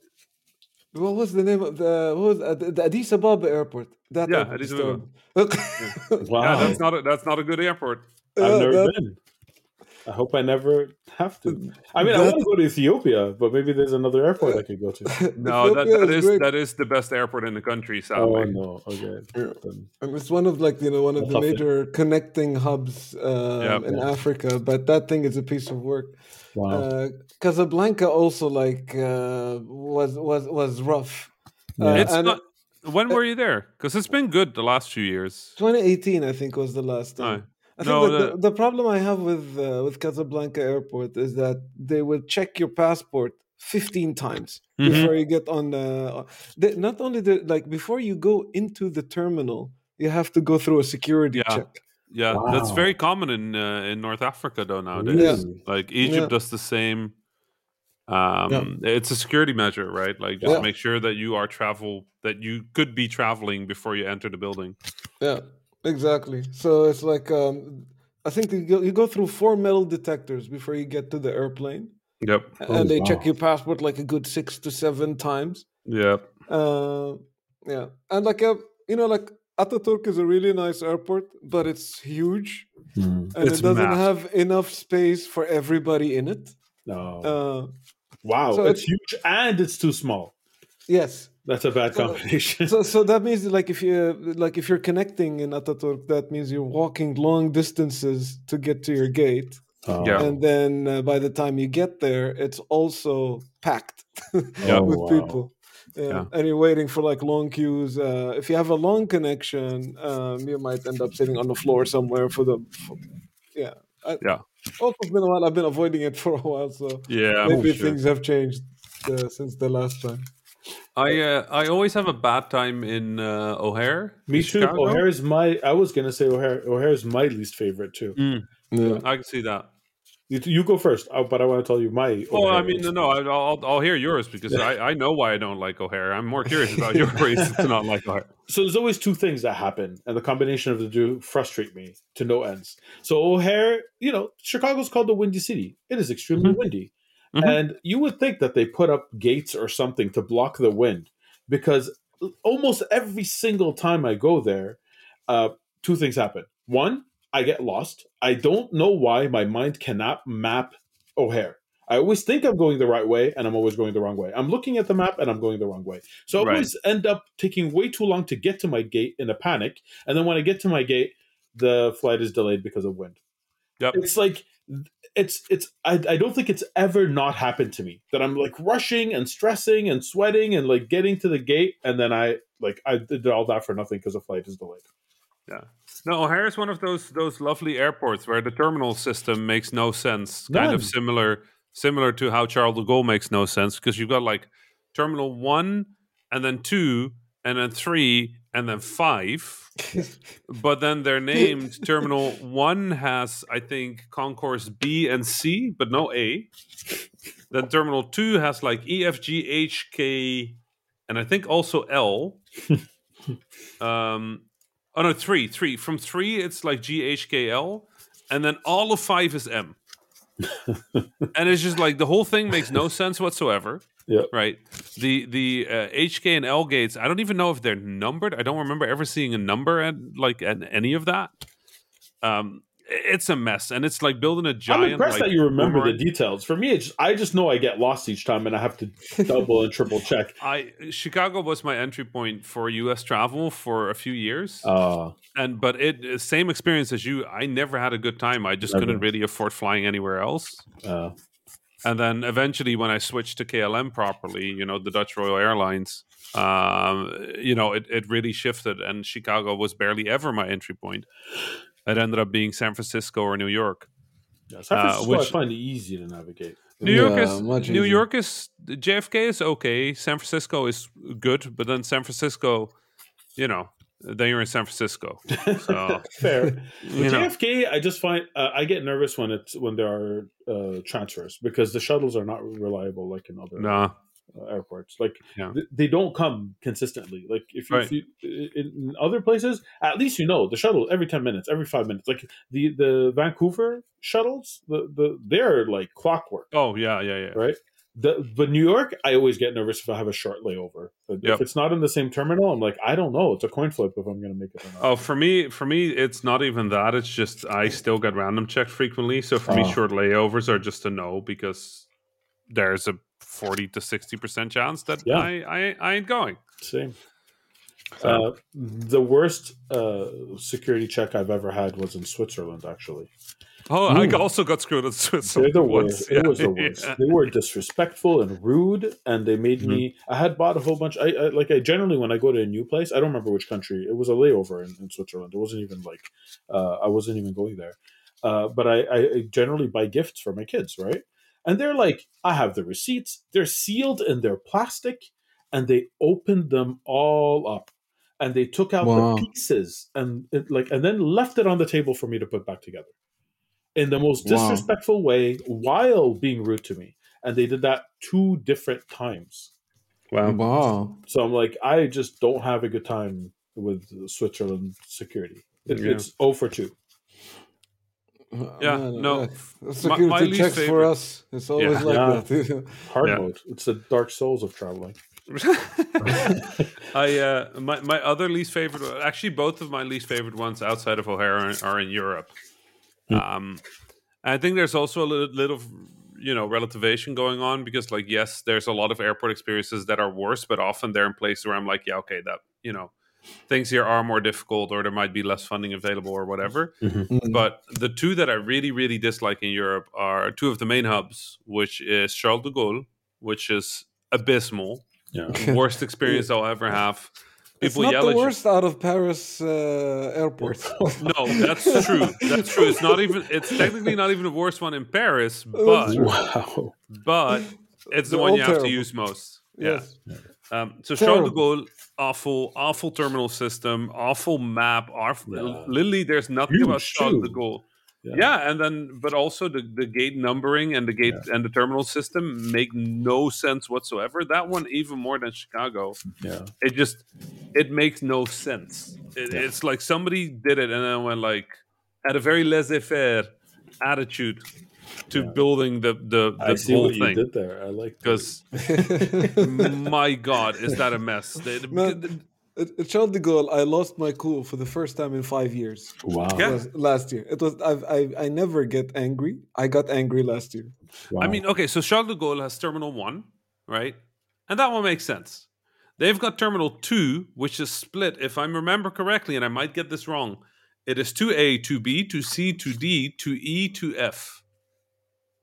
what was the name of the what was uh, the, the Addis Ababa airport? That Yeah, Addis Ababa. terrible. wow. yeah, that's not a, that's not a good airport. I've Yeah, never that- been. I hope I never have to. I mean, I That- want to go to Ethiopia, but maybe there's another airport I could go to. No, that, that is great. that is the best airport in the country. Oh Sadly, no, okay. Yeah. Then- it's one of like you know one of That's the up there. major connecting hubs um, Yeah. in Africa, but that thing is a piece of work. Wow. Uh, Casablanca also like uh, was was was rough. Yeah. Uh, it's and not. When were you there? Because it's been good the last few years. 2018, I think, was the last time. I think No, the, the- the problem I have with uh, with Casablanca Airport is that they will check your passport 15 times Mhm. before you get on. Uh, they, not only the like before you go into the terminal, you have to go through a security Yeah. check. Yeah, that's very common in uh, in North Africa though nowadays. Really? Like Egypt Yeah. does the same. Um, It's a security measure, right? Like just Yeah. make sure that you are travel that you could be traveling before you enter the building. Yeah, exactly. So it's like um, I think you go, you go through four metal detectors before you get to the airplane, Yep. Oh, and they wow. check your passport like a good six to seven times. Yep. Uh, yeah, and like uh, you know, like Ataturk is a really nice airport, but it's huge Hmm. and It's it doesn't massive. have enough space for everybody in it. No. Uh, wow. so it's it's- huge and it's too small. yes, That's a bad So- combination. so so that means like if you like if you're connecting in Ataturk, that means you're walking long distances to get to your gate. Oh. Yeah. and then uh, by the time you get there it's also packed Yeah. with wow. people yeah. Yeah. and you're waiting for like long queues uh, if you have a long connection um, you might end up sitting on the floor somewhere for the for, yeah I, Yeah. also it's been a while i've been avoiding it for a while so Yeah. maybe sure. things have changed uh, since the last time I uh, I always have a bad time in uh, O'Hare. Me in too. Chicago. O'Hare's my. I was gonna say O'Hare. O'Hare is my least favorite too. Mm, yeah I can see that. You, you go first, uh, but I want to tell you my. Well, I mean, no, I'll I'll hear yours because I, I know why I don't like O'Hare. I'm more curious about your reasons to not like O'Hare. So there's always two things that happen, and the combination of the two frustrate me to no ends. So O'Hare, you know, Chicago's called the Windy City. It is extremely Mhm. windy, Mhm. and you would think that they put up gates or something to block the wind, because almost every single time I go there, uh, two things happen. One, I get lost. I don't know why my mind cannot map O'Hare. I always think I'm going the right way, and I'm always going the wrong way. I'm looking at the map, and I'm going the wrong way. So I Right. always end up taking way too long to get to my gate in a panic, and then when I get to my gate, the flight is delayed because of wind. Yep. It's like it's it's I, I don't think it's ever not happened to me that I'm like rushing and stressing and sweating and like getting to the gate, and then I like I did all that for nothing because the flight is delayed. Yeah. No, O'Hare is one of those those lovely airports where the terminal system makes no sense. Kind of similar similar to how Charles de Gaulle makes no sense because you've got like terminal one and then two and then three and then five. but then they're named terminal one has I think concourse B and C, but no A. Then terminal two has like E, F, G, H, K, and I think also L. um Oh no, three, three. From three, it's like G H K L, and then all of five is M. and it's just like the whole thing makes no sense whatsoever. Yeah. Right. The the uh, HK and L gates. I don't even know if they're numbered. I don't remember ever seeing a number at like at any of that. Um, it's a mess, and it's like building a giant. I'm impressed like, that you remember the details. For me, it's I just know I get lost each time, and I have to double and triple check. I Chicago was my entry point for U.S. travel for a few years, Uh, and but it same experience as you. I never had a good time. I just Never. couldn't really afford flying anywhere else. uh, and then eventually when I switched to KLM properly, you know, the Dutch Royal Airlines, um, you know, it, it really shifted, and Chicago was barely ever my entry point. It ended up being San Francisco or New York. Yeah, San Uh, which- I find it easy to navigate. New York Yeah, is much New easier. York is JFK is okay. San Francisco is good, but then San Francisco, you know, then you're in San Francisco. So Fair. you know, JFK, I just find uh, I get nervous when it's when there are uh, transfers because the shuttles are not reliable like in other nah, uh, airports. Like Yeah. th- they don't come consistently. Like if you, Right. if you in, other places, at least you know the shuttle every ten minutes, every five minutes. Like the the Vancouver shuttles, the the they're like clockwork, oh yeah, yeah, yeah. right? The, but New York, I always get nervous if I have a short layover. But Yep. If it's not in the same terminal, I'm like, I don't know. It's a coin flip if I'm going to make it or not. Oh, for me, for me, it's not even that. It's just I still get random checked frequently. So for me, Oh. short layovers are just a no because there's a forty to sixty percent chance that Yeah. I, I I ain't going. Same. So- Uh, the worst uh, security check I've ever had was in Switzerland. Actually, Oh, I also got screwed they're Switzerland the worst. Yeah. It was the worst. Yeah. They were disrespectful and rude, and they made me. I had bought a whole bunch. I, I like. I generally when I go to a new place, I don't remember which country. It was a layover in, in Switzerland. It wasn't even like uh, I wasn't even going there. Uh, but I I generally buy gifts for my kids, right? And they're like, I have the receipts. They're sealed in their plastic, and they opened them all up, and they took out Wow. the pieces and it, like, and then left it on the table for me to put back together in the most Wow. disrespectful way while being rude to me. And they did that two different times. Wow. Wow. So I'm like, I just don't have a good time with Switzerland security. It, Yeah. It's 0 for 2. Yeah, Man, no, uh, my- security my least checks for favorite- us. It's always Yeah. like Yeah. that. Hard Yeah. mode. It's the dark souls of traveling. I uh, my my other least favorite, actually, both of my least favorite ones outside of O'Hare are, are in Europe. Um, I think there's also a little, little, you know, relativation going on because, like, yes, there's a lot of airport experiences that are worse, but often they're in places where I'm like, yeah, okay, that you know, things here are more difficult, or there might be less funding available, or whatever. Mm. But the two that I really, really dislike in Europe are two of the main hubs, which is Charles de Gaulle, which is abysmal, Yeah. worst experience I'll ever have. It's not yell the at you. worst out of Paris uh, airport. No, that's true. That's true. It's not even. It's technically not even the worst one in Paris, but Wow. but it's the They're one all you have to use most. Yeah. Yes. Um, so Charles de Terrible. Gaulle, awful, awful terminal system, awful map. Awful, Yeah. Literally, there's nothing Huge about Charles de. Gaulle. Yeah. Yeah. and then but also the, the gate numbering and the gate and the terminal system make no sense whatsoever. That one even more than Chicago. Yeah. It just it makes no sense. It, Yeah. It's like somebody did it and then went like at a very laissez-faire attitude to Yeah. building the the, I the see whole what you thing. did there. I like Because my God, is that a mess? The- the- Man, at, at Charles de Gaulle, I lost my cool for the first time in five years. Wow. Yeah. Last year. It was I've, I I never get angry. I got angry last year. wow. I mean, okay, so Charles de Gaulle has Terminal 1, right? And that one makes sense. They've got Terminal 2, which is split, if I remember correctly, and I might get this wrong. It is 2A, 2B, 2C, 2D, 2E, 2F.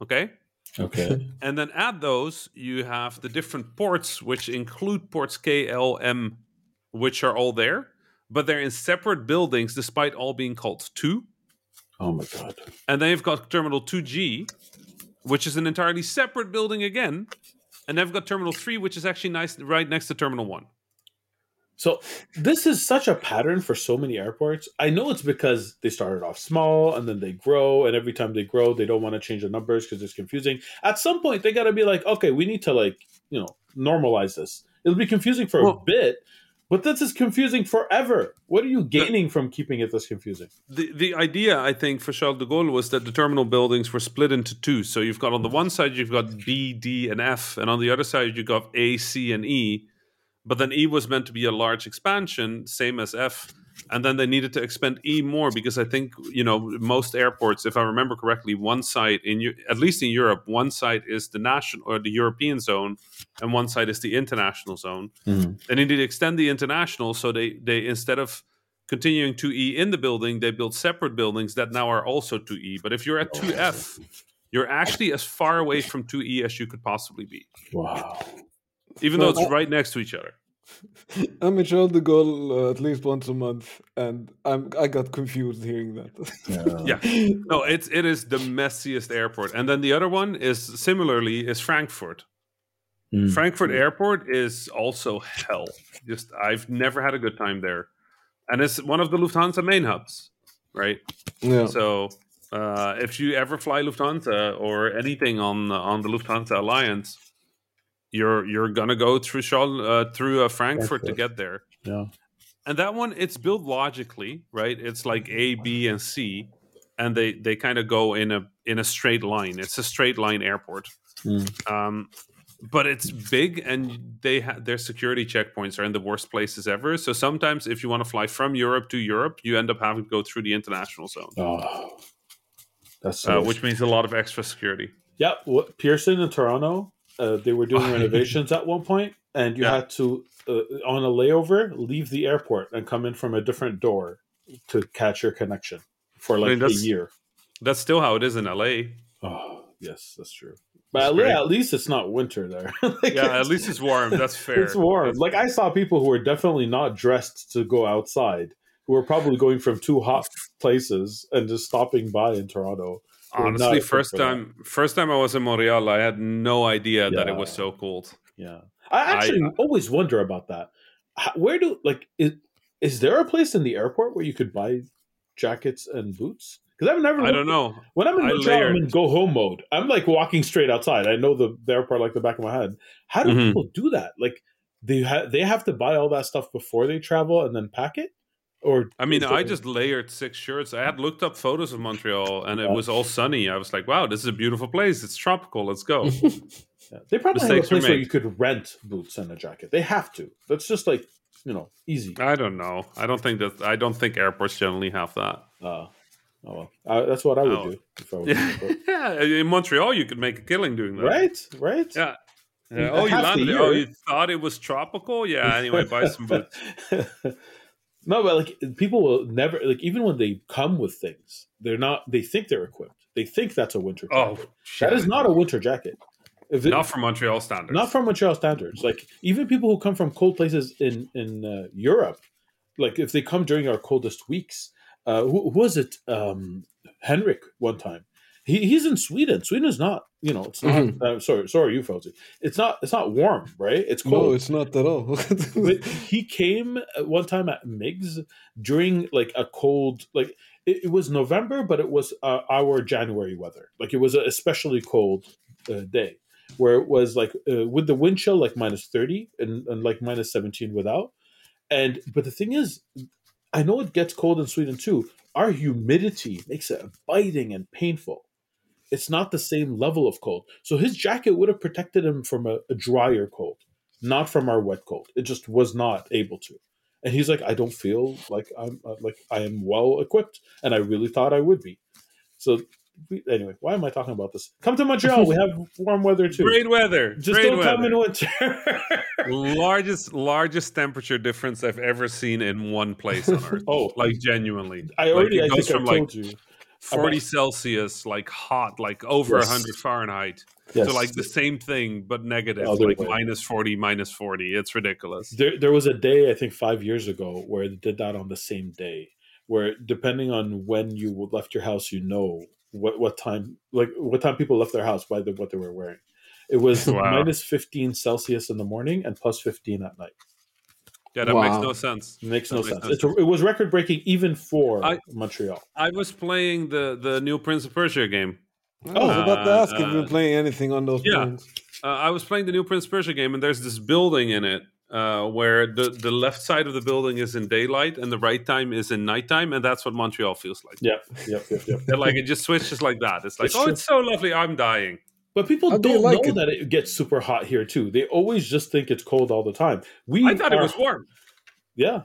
Okay? okay. And then add those, you have the different ports, which include ports K, L, M, which are all there, but they're in separate buildings despite all being called 2. Oh my god. And then you've got Terminal 2G, which is an entirely separate building again. And then you've got Terminal 3, which is actually nice right next to Terminal 1. So this is such a pattern for so many airports. I know it's because they started off small and then they grow, and every time they grow, they don't want to change the numbers because it's confusing. At some point, they got to be like, okay, we need to like you know normalize this. It'll be confusing for a bit, but this is confusing forever. What are you gaining from keeping it this confusing? The, the idea, I think, for Charles de Gaulle was that the terminal buildings were split into two. So you've got on the one side, you've got B, D, and F. And on the other side, you've got A, C, and E. But then E was meant to be a large expansion, same as F. And then they needed to expand E more because I think, you know, most airports, if I remember correctly, one side, in at least in Europe, one side is the national or the European zone, and one side is the international zone. Mhm. They needed to extend the international, so they they instead of continuing 2E in the building, they built separate buildings that now are also 2E. But if you're at 2F, you're actually as far away from 2E as you could possibly be. Wow. Even though it's right next to each other. I'm in Charles de Gaulle uh, at least once a month, and I'm I got confused hearing that. Yeah. yeah. no, it's it is the messiest airport, and then the other one is similarly is Frankfurt. Mm. Frankfurt Airport is also hell. Just I've never had a good time there, and it's one of the Lufthansa main hubs, right? Yeah. So uh, if you ever fly Lufthansa or anything on on the Lufthansa Alliance, you're you're gonna go through Charles, uh, through uh, Frankfurt to get there. Yeah, and that one it's built logically, right? It's like A, B, and C, and they they kind of go in a in a straight line. It's a straight line airport. Mm. Um, but it's big and they ha- their security checkpoints are in the worst places ever so sometimes if you want to fly from europe to europe you end up having to go through the international zone oh, that's uh, which means a lot of extra security yeah what, pearson in toronto uh, they were doing renovations at one point, and you yeah. had to uh, on a layover leave the airport and come in from a different door to catch your connection for like I mean, a year. That's still how it is in LA. Oh yes, that's true. But LA, at least it's not winter there. like yeah, at least it's warm. That's fair. It's warm. That's like I saw people who were definitely not dressed to go outside, who were probably going from two hot places and just stopping by in Toronto Honestly, first time first time I was in Montreal, I had no idea yeah. that it was so cold. Yeah, I actually I, always wonder about that. Where do like is, is there a place in the airport where you could buy jackets and boots? Because I've never. I don't know. When I'm in Montreal, I'm in go home mode. I'm like walking straight outside. I know the, the airport like the back of my head. How do mm-hmm. people do that? Like they ha- they have to buy all that stuff before they travel and then pack it. Or I mean, I just layered six shirts. I had looked up photos of Montreal, and it was all sunny. I was like, "Wow, this is a beautiful place. It's tropical. Let's go." yeah. They probably Mistakes have a place where you could rent boots and a jacket. They have to. That's just like you know, easy. I don't know. I don't think that. I don't think airports generally have that. Uh, oh well, uh, that's what I would oh. do. If I was yeah, in Montreal, you could make a killing doing that. Right, right. Yeah. yeah. Oh, you landed. Oh, you thought it was tropical? Yeah. Anyway, buy some boots. No, but like people will never like even when they come with things, they're not. They think they're equipped. They think that's a winter jacket. Oh, that is not a winter jacket. If it, not from Montreal standards. Not from Montreal standards. Like even people who come from cold places in in uh, Europe, like if they come during our coldest weeks, uh, who, who was it? Um, Henrik one time he, he's in Sweden. Sweden is not, you know, it's not. Mm-hmm. Uh, sorry, sorry, you folks. It's not. It's not warm, right? It's cold. No, it's not at all. but he came one time at Migs during like a cold, like it, it was November, but it was uh, our January weather. Like it was a especially cold uh, day where it was like uh, with the wind chill like minus thirty and, and like minus seventeen without. And but the thing is, I know it gets cold in Sweden too. Our humidity makes it biting and painful it's not the same level of cold. So his jacket would have protected him from a, a drier cold, not from our wet cold. It just was not able to. And he's like, I don't feel like I'm uh, like I am well equipped, and I really thought I would be. So we, anyway, why am I talking about this? Come to Montreal. We have warm weather too. Great weather. Just Great don't weather. come in winter. largest largest temperature difference I've ever seen in one place on Earth. oh, like genuinely. I already like, I think I told like, you 40 Celsius, like hot, like over yes. 100 Fahrenheit. Yes. So like the same thing, but negative, like way. minus 40, minus 40. It's ridiculous. There, there was a day, I think five years ago, where they did that on the same day, where depending on when you left your house, you know what, what time, like what time people left their house by the, what they were wearing. It was wow. minus 15 Celsius in the morning and plus 15 at night. Yeah, that wow. makes no sense. It makes no sense. sense. A, it was record breaking even for I, Montreal. I was playing the the new Prince of Persia game. Oh, I was about to ask uh, if you were playing anything on those. Yeah, uh, I was playing the new Prince of Persia game, and there's this building in it uh, where the the left side of the building is in daylight and the right time is in nighttime, and that's what Montreal feels like. Yeah, yep, yep, yep. like it just switches like that. It's like, it's oh, true. it's so lovely. I'm dying. But people How don't do like know it? that it gets super hot here too. They always just think it's cold all the time. We I thought are, it was warm. Yeah.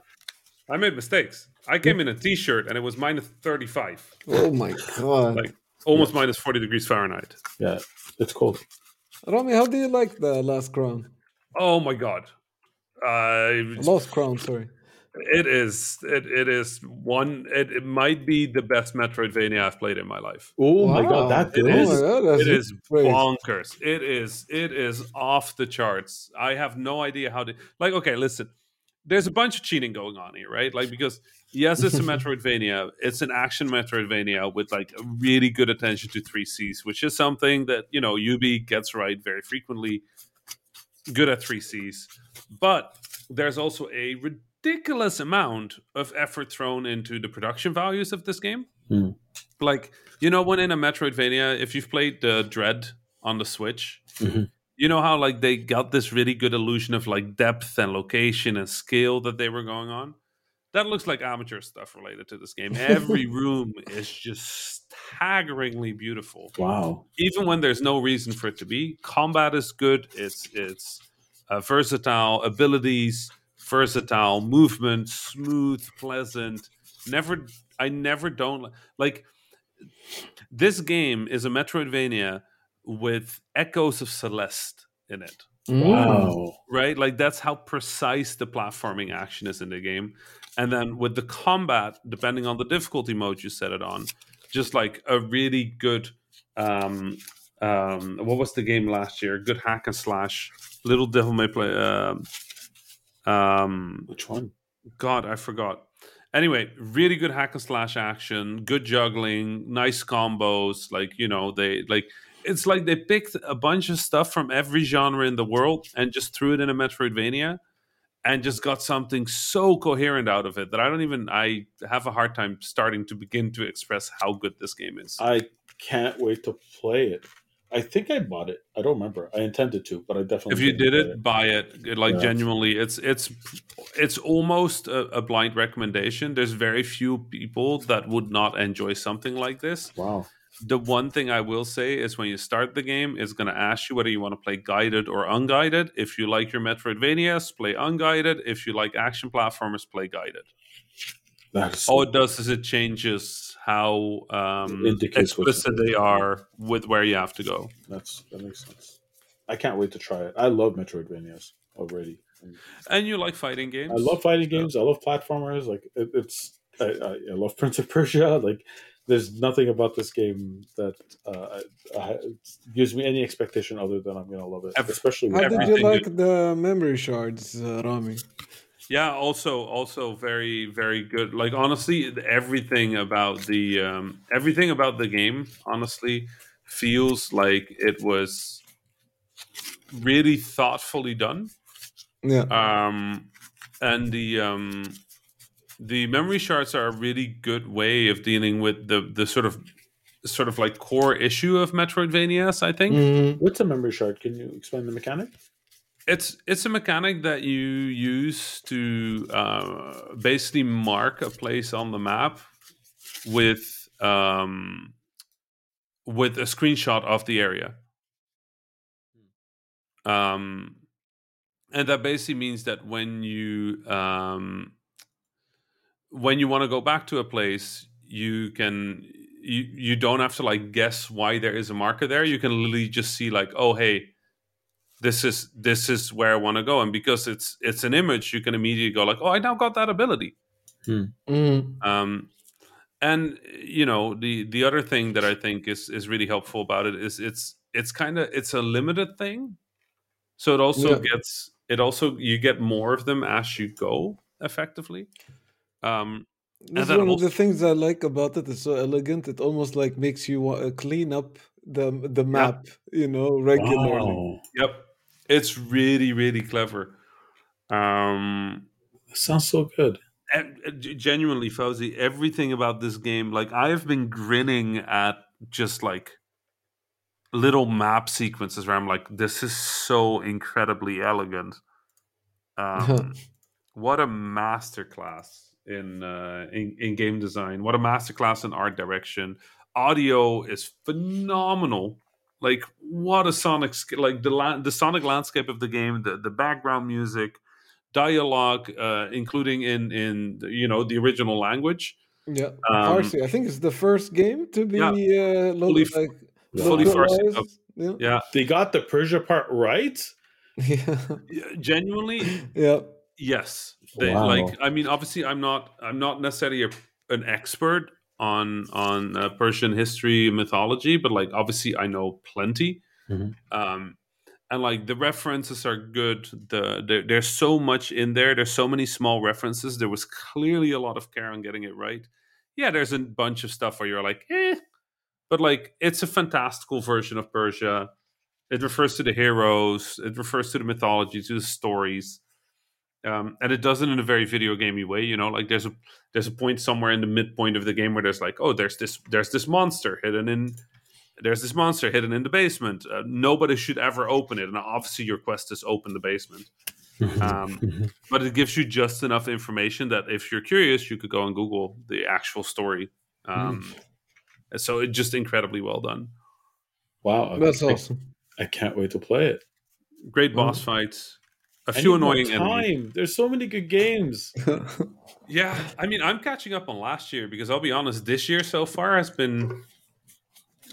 I made mistakes. I came in a t-shirt and it was minus 35. Oh my god. Like almost minus 40 degrees Fahrenheit. Yeah, it's cold. Rami, how do you like the last crown? Oh my god. Uh, Lost crown, sorry. It is. It, it is one. It, it might be the best Metroidvania I've played in my life. Oh wow. my god, that it is. Oh God, it is bonkers. It is. It is off the charts. I have no idea how to. Like, okay, listen. There's a bunch of cheating going on here, right? Like, because yes, it's a Metroidvania. It's an action Metroidvania with like a really good attention to three Cs, which is something that you know Ubi gets right very frequently. Good at three Cs, but there's also a ridiculous amount of effort thrown into the production values of this game. Mm. Like, you know, when in a Metroidvania, if you've played the Dread on the Switch, mm-hmm. you know how like they got this really good illusion of like depth and location and scale that they were going on. That looks like amateur stuff related to this game. Every room is just staggeringly beautiful. Wow! Even when there's no reason for it to be, combat is good. It's it's uh, versatile abilities versatile movement, smooth, pleasant. Never, I never don't like. This game is a Metroidvania with echoes of Celeste in it. Wow! Right, like that's how precise the platforming action is in the game, and then with the combat, depending on the difficulty mode you set it on, just like a really good. Um, um, what was the game last year? Good hack and slash. Little Devil May Play. Uh, um, Which one? God, I forgot. Anyway, really good hack and slash action, good juggling, nice combos. Like you know, they like it's like they picked a bunch of stuff from every genre in the world and just threw it in a Metroidvania, and just got something so coherent out of it that I don't even I have a hard time starting to begin to express how good this game is. I can't wait to play it. I think I bought it. I don't remember. I intended to, but I definitely. If you did it, it, buy it. Like yeah. genuinely, it's it's it's almost a, a, blind recommendation. There's very few people that would not enjoy something like this. Wow. The one thing I will say is when you start the game, it's going to ask you whether you want to play guided or unguided. If you like your Metroidvanias, play unguided. If you like action platformers, play guided. That's all it does is it changes how um, explicit they are with where you have to go. That's that makes sense. I can't wait to try it. I love Metroidvanias already. And you like fighting games? I love fighting games. I love platformers. Like it, it's, I, I, I, love Prince of Persia. Like there's nothing about this game that uh, gives me any expectation other than I'm gonna love it. Every, Especially how did you like the memory shards, uh, Rami? Yeah, also also very very good. Like honestly, everything about the um, everything about the game honestly feels like it was really thoughtfully done. Yeah. Um, and the um, the memory shards are a really good way of dealing with the the sort of sort of like core issue of Metroidvanias. I think. Mm-hmm. What's a memory shard? Can you explain the mechanic? It's it's a mechanic that you use to uh, basically mark a place on the map with um, with a screenshot of the area. Um, and that basically means that when you um, when you want to go back to a place, you can you you don't have to like guess why there is a marker there. You can literally just see like, oh hey, this is this is where I want to go, and because it's it's an image, you can immediately go like, oh, I now got that ability. Hmm. Mm. Um, and you know the the other thing that I think is is really helpful about it is it's it's kind of it's a limited thing, so it also yeah. gets it also you get more of them as you go effectively. Um, this is one also, of the things I like about it. It's so elegant. It almost like makes you want to clean up the the map, you know, regularly. Wow. Yep. It's really, really clever. Um, sounds so good. genuinely, Fawzi, everything about this game, like I have been grinning at just like little map sequences where I'm like, this is so incredibly elegant. Um, what a masterclass in, uh, in in game design! What a masterclass in art direction! Audio is phenomenal like what a sonic like the la- the sonic landscape of the game the the background music dialogue uh, including in in you know the original language. Yeah. Um, farsi i think it's the first game to be yeah, uh, fully, like, fully farsi yeah. yeah. They got the persia part right? Yeah genuinely yeah. Yes, they, Wow. like I mean, obviously, I'm not I'm not necessarily a, an expert on on uh, Persian history mythology, but like obviously, I know plenty. Mhm. Um, and like the references are good. The there, there's so much in there. There's so many small references. There was clearly a lot of care on getting it right. Yeah, there's a bunch of stuff where you're like, eh, but like it's a fantastical version of Persia. It refers to the heroes. It refers to the mythology, to the stories, um, and it does it in a very video gamey way. You know, like there's a there's a point somewhere in the midpoint of the game where there's like, oh, there's this there's this monster hidden in there's this monster hidden in the basement. Uh, nobody should ever open it, and obviously your quest is open the basement. Um, but it gives you just enough information that if you're curious, you could go and Google the actual story. Um, So it's just incredibly well done. wow, That's I- awesome. I can't wait to play it. Great boss fights, a I few need more annoying enemies. time. There's so many good games. Yeah, I mean, I'm catching up on last year because I'll be honest, this year so far has been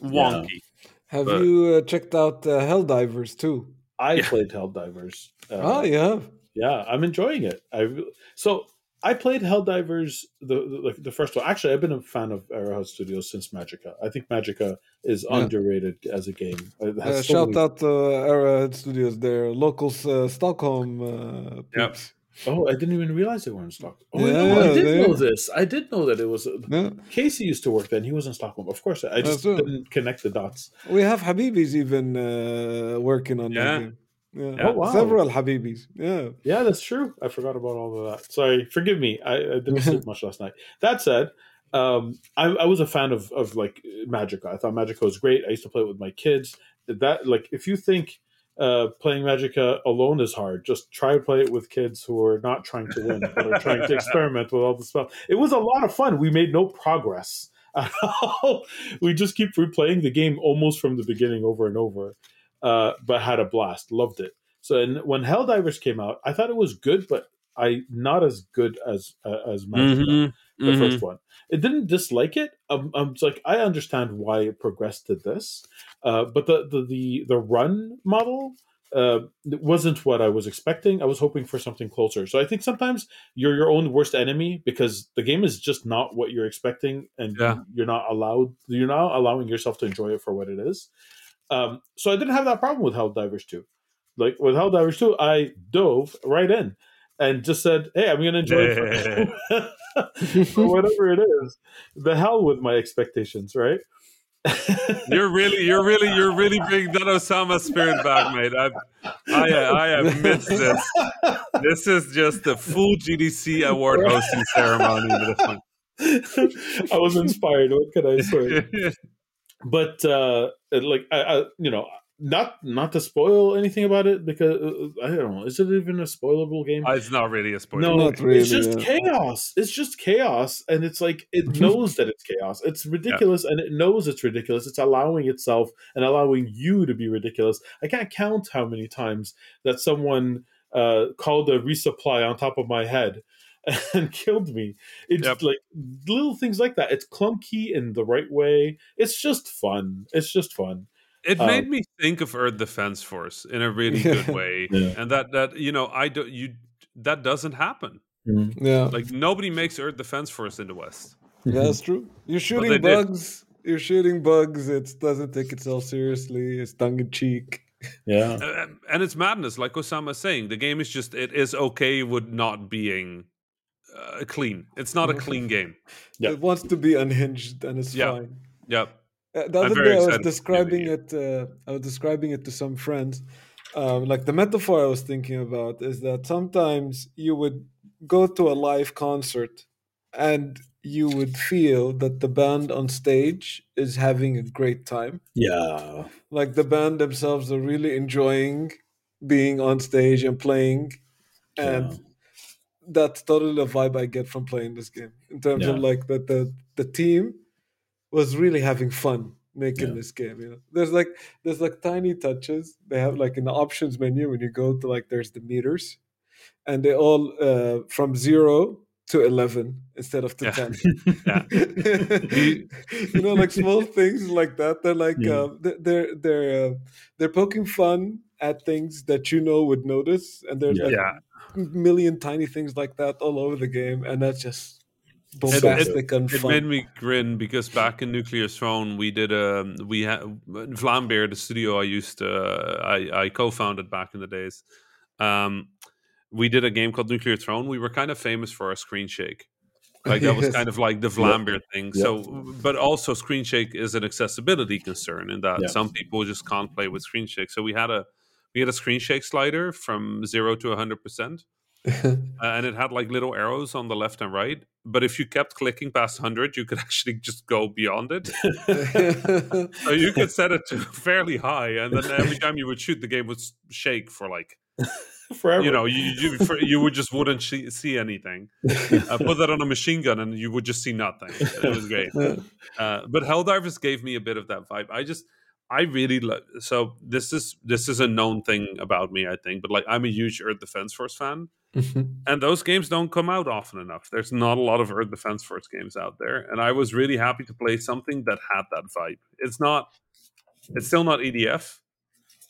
wonky. Have But- you uh, checked out uh, Helldivers too? I Yeah. played Helldivers. Uh, oh, you have. Yeah, I'm enjoying it. I so I played Helldivers the, the like the first one. Actually, I've been a fan of Arrowhead Studios since Magicka. I think Magicka is Yeah. underrated as a game. Uh, so shout many- out to uh, Arrowhead Studios, their local uh, Stockholm. Uh, Yep. Oh, I didn't even realize they were in Stockholm. Oh, Yeah, no, I did they- know this. I did know that it was. Yeah. Casey used to work then. He was in Stockholm. Of course, I just That's didn't connect the dots. We have Habibis even uh, working on Yeah. that game. Yeah. Yeah. Oh, wow. Several Habibis. Yeah. Yeah, that's true. I forgot about all of that. Sorry, forgive me. I, I didn't sleep much last night. That said, um, I, I was a fan of of like Magicka. I thought Magicka was great. I used to play it with my kids. That like, if you think uh, playing Magicka alone is hard, just try to play it with kids who are not trying to win, but are trying to experiment with all the stuff. It was a lot of fun. We made no progress at all. we just keep replaying the game almost from the beginning over and over, uh, but had a blast. Loved it. So and when Helldivers came out, I thought it was good, but I not as good as uh, as Magicka, Mhm, the mhm. first one. It didn't dislike it. Um, um, it's like I understand why it progressed to this, uh, but the the the, the run model uh, wasn't what I was expecting. I was hoping for something closer. So I think sometimes you're your own worst enemy because the game is just not what you're expecting, and Yeah. you're not allowed. You're not allowing yourself to enjoy it for what it is. Um, so I didn't have that problem with Hell Helldivers 2. Like with Hell Helldivers 2, I dove right in and just said, "Hey, I'm going to enjoy it whatever it is." The hell with my expectations, right? You're really, you're really, you're really bringing that Osama spirit back, mate. I've, I, I have missed this. This is just the full GDC award hosting ceremony. at this point. I was inspired. What can I say? But uh, like, I, I, you know, not not to spoil anything about it because uh, I don't know. Is it even a spoilable game? Uh, it's not really a spoiler. No, Not really, it's just yeah. chaos. It's just chaos, and it's like it knows that it's chaos. It's ridiculous, and it knows it's ridiculous. It's allowing itself and allowing you to be ridiculous. I can't count how many times that someone uh, called a resupply on top of my head and killed me. It's Yep. like little things like that. It's clunky in the right way. It's just fun. It's just fun. It Um, made me think of Earth Defense Force in a really Yeah. good way, Yeah. and that that you know I don't you that doesn't happen. Yeah. Like nobody makes Earth Defense Force in the West. Yeah, that's true. You're they shooting did. bugs. You're shooting bugs. It doesn't take itself seriously. It's tongue in cheek. Yeah. Uh, and it's madness, like Osama is saying. The game is just it is okay with not being uh, clean. It's not a clean game. Yeah. It wants to be unhinged, and it's Yeah. fine. Yep. Uh, the I'm other very day, I was describing it. Uh, I was describing it to some friends. Um, like the metaphor I was thinking about is that sometimes you would go to a live concert, and you would feel that the band on stage is having a great time. Yeah. Like the band themselves are really enjoying being on stage and playing, and Yeah. That's totally the vibe I get from playing this game. In terms of like that the the team was really having fun making Yeah. this game. You know, there's like there's like tiny touches. They have like in the options menu when you go to like there's the meters, and they all uh, from zero to eleven instead of to Yeah. ten. Yeah. you know, like small things like that. They're like Yeah. uh, they- they're they're uh, they're poking fun at things that you know would notice, and they're Yeah. like Yeah. Million tiny things like that all over the game, and that's just bombastic and It fun. made me grin because back in Nuclear Throne, we did a we had Vlambeer, the studio I used to I, I co-founded back in the days. Um, we did a game called Nuclear Throne. We were kind of famous for our screen shake. Like that was kind of like the Vlambeer thing. Yep. So, but also screen shake is an accessibility concern in that Yeah. some people just can't play with screen shake. So we had a we had a screen shake slider from zero to hundred percent, uh, and it had like little arrows on the left and right. But if you kept clicking past 100, you could actually just go beyond it. So you could set it to fairly high, and then every time you would shoot, the game would shake for like Forever. you know you you, for, you would just wouldn't see, see anything. Uh, put that on a machine gun, and you would just see nothing. It was great. Uh, but Helldivers gave me a bit of that vibe. I just I really lo- so this is this is a known thing about me, I think. But like I'm a huge Earth Defense Force fan. and those games don't come out often enough. There's not a lot of Earth Defense Force games out there, and I was really happy to play something that had that vibe. It's not, it's still not EDF,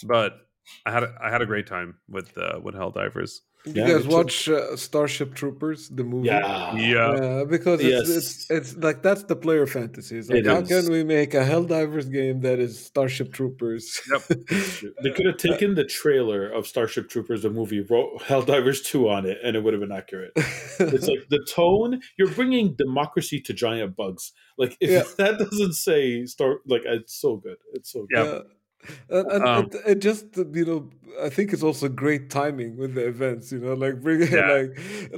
but I had a, I had a great time with uh, with Helldivers. You Yeah, guys watch uh, Starship Troopers, the movie? yeah. Yeah, Yeah, because it's, Yes. it's it's like that's the player fantasy. It's like It how is. can we make a Helldivers game that is Starship Troopers? They could have taken the trailer of Starship Troopers, the movie, wrote Helldivers 2 on it, and it would have been accurate. It's like the tone, you're bringing democracy to giant bugs. Like, if Yeah. that doesn't say start, like, it's so good. It's so good. Yeah. And, and Um, it, it just you know I think it's also great timing with the events you know like bringing Yeah. like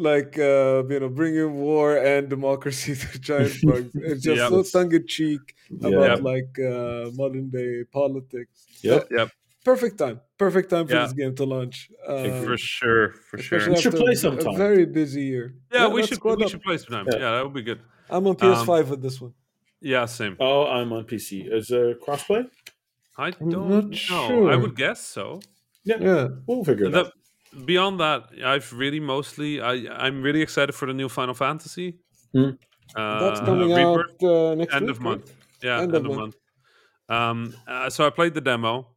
like uh, you know bringing war and democracy to giant bugs it's just Yep. so tongue in cheek about Yep. like uh, modern day politics Yep. Yep. perfect time perfect time for Yeah. this game to launch uh, for sure, for sure. especially We should after play a- sometime. a very busy year Yeah, we should we up. should play sometime. Yeah. Yeah, that would be good. I'm on PS5 with this one Yeah, same. Oh, I'm on PC. Is there crossplay? I I'm don't not know. I would guess so. yeah We'll figure it The- out. beyond that, I've really mostly I I'm really excited for the new Final Fantasy. Hmm. Uh, that's coming Rebirth, out uh, next end week, of month. Yeah, End end, of of month. month. Um, uh, so I played the demo.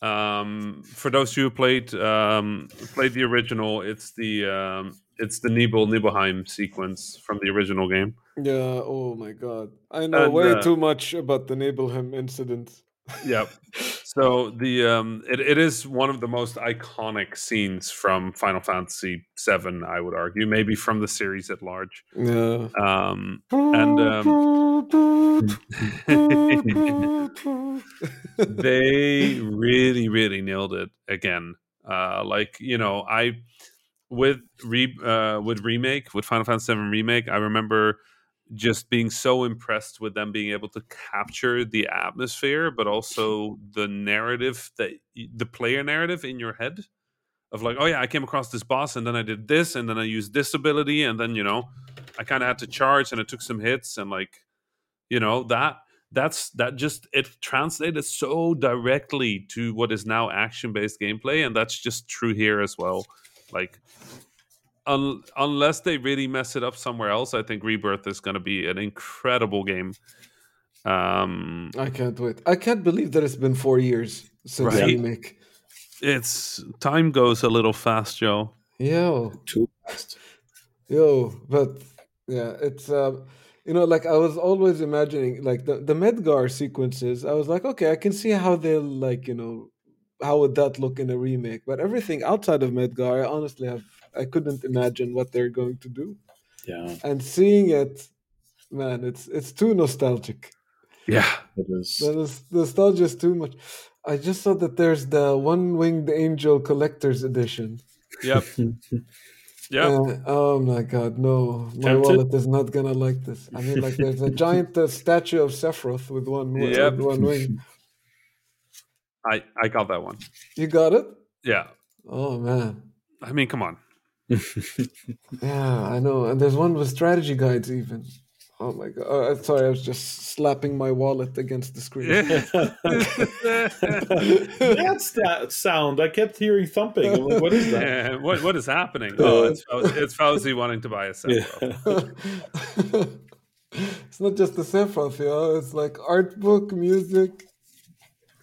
Um, for those of you who played um, played the original, it's the um, it's the Nibel Nibelheim sequence from the original game. Yeah. Oh my god. I know And, way uh, too much about the Nibelheim incident. Yep. So the um, it, it is one of the most iconic scenes from Final Fantasy VII, I would argue, maybe from the series at large. Yeah. Um, and um, they really, really nailed it again. Uh, like you know, I with re uh, with remake with Final Fantasy VII remake, I remember just being so impressed with them being able to capture the atmosphere, but also the narrative that the player narrative in your head of like, oh yeah, I came across this boss and then I did this and then I used this ability and then you know, I kind of had to charge and I took some hits and like, you know that that's that just it translated so directly to what is now action based gameplay and that's just true here as well. Like un- unless they really mess it up somewhere else, I think Rebirth is going to be an incredible game. Um, I can't wait. I can't believe that it's been four years since the Right. remake. it's time goes a little fast, Joe. Yeah, Too fast. yo, but yeah, it's uh, you know, like I was always imagining like the the Midgar sequences. I was like, okay, I can see how they'll like you know, how would that look in a remake? But everything outside of Midgar, I honestly have I couldn't imagine what they're going to do. Yeah, And seeing it, man, it's it's too nostalgic. Yeah, it is. The nostalgia is too much. I just saw that there's the One Winged Angel Collector's Edition. yep, yep. Uh, oh my god, no. My Tempted? wallet is not gonna like this. I mean, like, there's a giant uh, statue of Sephiroth with one, wi- Yep. one wing. I I got that one. You got it? Yeah, Oh man. I mean, come on. Yeah, I know. And there's one with strategy guides, even. Oh my god. Uh, sorry, I was just slapping my wallet against the screen. That's that sound. I kept hearing thumping. I'm like, what is that? Yeah, what what is happening? Oh, it's Fawzi, it's Fawzi wanting to buy a set. Yeah. it's not just the Sephiroth, you know? It's like art book, music.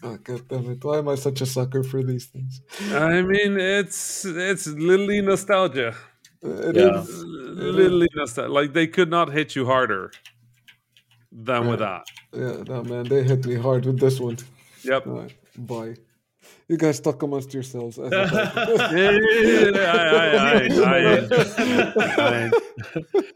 Oh, God damn it! Why am I such a sucker for these things? I mean, it's it's literally nostalgia. It Yeah. is- Literally nostalgia. Like they could not hit you harder than with that. Yeah, no man, they hit me hard with this one. Yep. All right, bye. You guys talk amongst yourselves. as a-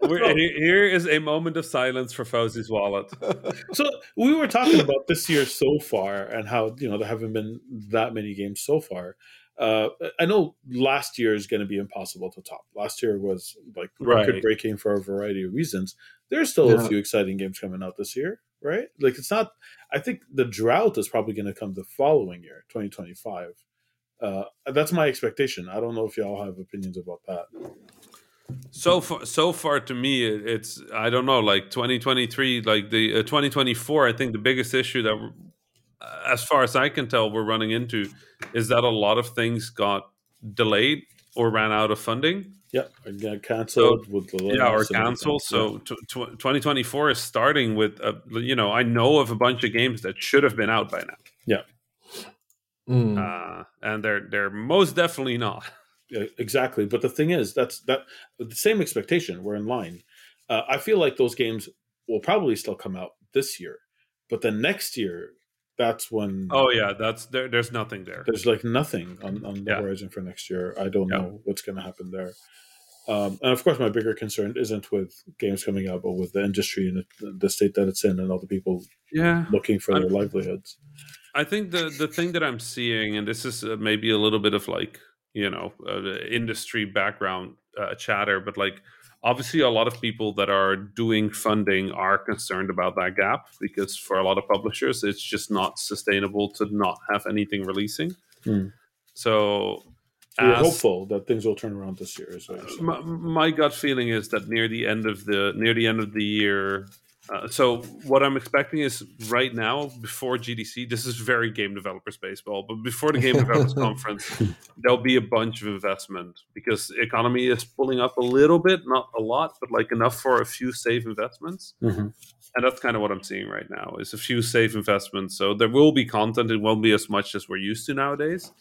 We're- Here is a moment of silence for Fawzi's wallet. so we were talking about this year so far and how you know there haven't been that many games so far uh, i know last year is going to be impossible to top last year was like Right. record breaking for a variety of reasons there's still Yeah. a few exciting games coming out this year right? Like it's not i think the drought is probably going to come the following year 2025 uh, that's my expectation. I don't know if y'all have opinions about that. So far, so far to me, it's I don't know, like 2023, like the uh, 2024. I think the biggest issue that, as far as I can tell, we're running into is that a lot of things got delayed or ran out of funding. yeah I got canceled with the yeah, or layoffs and So tw- tw- 2024 is starting with, a, you know, I know of a bunch of games that should have been out by now, Mm. uh, and they're they're most definitely not. Yeah, exactly. But the thing is, that's that the same expectation. We're in line. Uh, I feel like those games will probably still come out this year, but then next year, that's when Oh yeah, that's there. There's nothing there. there's like nothing on, on the Yeah. horizon for next year. I don't Yeah. know what's going to happen there. Um, and of course, my bigger concern isn't with games coming out, but with the industry and the, the state that it's in, and all the people Yeah, looking for their I'm- livelihoods. I think the the thing that I'm seeing, and this is uh, maybe a little bit of like you know uh, industry background uh, chatter, but like obviously a lot of people that are doing funding are concerned about that gap because for a lot of publishers, it's just not sustainable to not have anything releasing. Hmm. So. We're hopeful that things will turn around this year. My, my gut feeling is that near the end of the near the end of the year uh, so what i'm expecting is right now before gdc this is very game developers baseball but before the game developers conference there'll be a bunch of investment because the economy is pulling up a little bit not a lot but like enough for a few safe investments Mhm. and that's kind of what i'm seeing right now is a few safe investments so there will be content it won't be as much as we're used to nowadays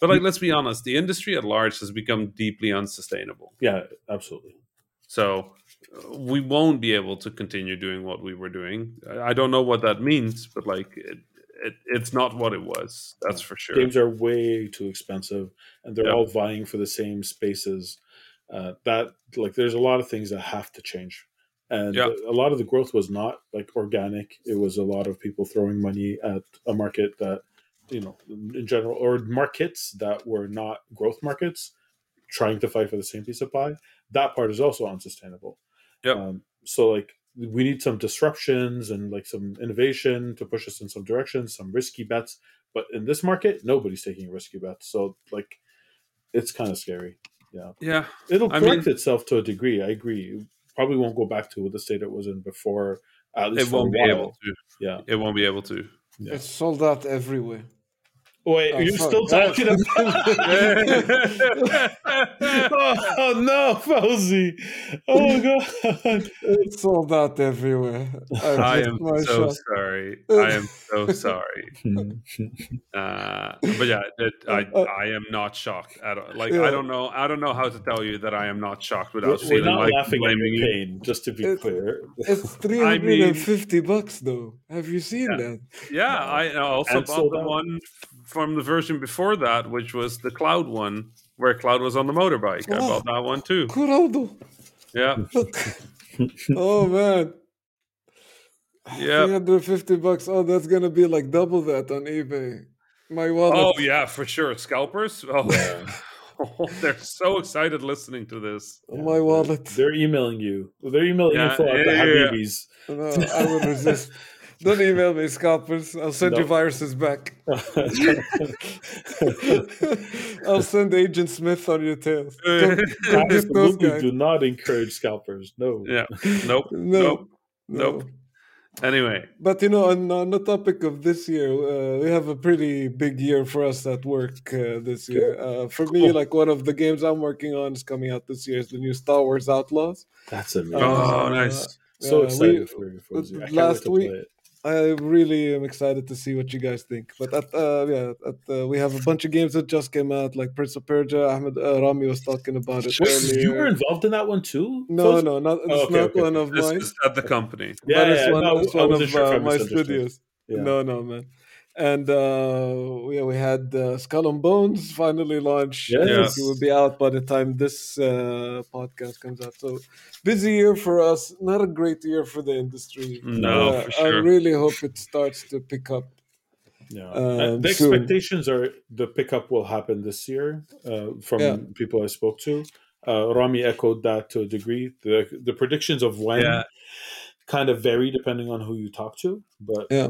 but like let's be honest the industry at large has become deeply unsustainable Yeah, absolutely. so we won't be able to continue doing what we were doing. I don't know what that means, but like it, it, it's not what it was. That's for sure. games are way too expensive and they're Yeah. all vying for the same spaces uh, that like there's a lot of things that have to change and Yeah. a lot of the growth was not like organic it was a lot of people throwing money at a market that you know in general or markets that were not growth markets trying to fight for the same piece of pie that part is also unsustainable Yep. um, so like we need some disruptions and like some innovation to push us in some direction some risky bets but in this market, nobody's taking risky bets. So like, it's kind of scary. Yeah, yeah, it'll I correct mean- itself to a degree. I agree. It probably won't go back to the state it was in before. At least it won't be able to. Yeah. It won't be able to. Yeah. It's sold out everywhere. Wait, Oh, are you still talking about? oh no, Fawzi! Oh god! It's sold out everywhere. I missed am so shot. sorry. I am so sorry. Uh, but yeah, it, I I am not shocked at all. Like Yeah. I don't know I don't know how to tell you that I am not shocked We're, without we're feeling not like laughing at blaming your you. pain, just to be It- clear. It's 350 bucks though. Have you seen Yeah. that? Yeah, I also And bought sold the one from the version before that, which was the Cloud one, where Cloud was on the motorbike. I Oh. bought that one too. Coraldo. Yeah, oh man. yeah. 350 bucks. Oh, that's gonna be like double that on eBay. My wallet. Oh yeah, for sure. Scalpers. Oh, Yeah. they're so excited listening to this. my wallet. They're emailing you. They're emailing Yeah, info at the yeah, yeah, yeah. Habibis. No, I will resist. Don't email me, scalpers. I'll send you viruses back. I'll send Agent Smith on your tail. Don't, don't Absolutely do not encourage scalpers. No. Yeah. Nope. No, Nope. no. Nope. Anyway. But you know, on, on the topic of this year, uh, we have a pretty big year for us at work uh, this year. Uh, for me, Cool. like one of the games I'm working on is coming out this year is the new Star Wars Outlaws. That's amazing. Oh, Uh, nice. so uh, excited we- for you, Fawzi. I can't last week- play it. I really am excited to see what you guys think. But at, uh, yeah, at, uh, we have a bunch of games that just came out, like Prince of Persia. Ahmed uh, Rami was talking about it. Wait, earlier. you were involved in that one too? No, no, not, it's Oh, okay, not okay, one of This mine. is at the company. Yeah, but it's yeah, one, no, it's one of sure uh, my studios. Yeah. No, no, man. And uh, yeah, we had uh, Skull and Bones finally launched. I think Yes. It will be out by the time this uh, podcast comes out. So busy year for us. Not a great year for the industry. No, Uh, for I really hope it starts to pick up. Yeah, Um, And the soon. expectations are the pickup will happen this year uh, from Yeah. people I spoke to. Uh, Rami echoed that to a degree. The the predictions of when Yeah. kind of vary depending on who you talk to, but Yeah,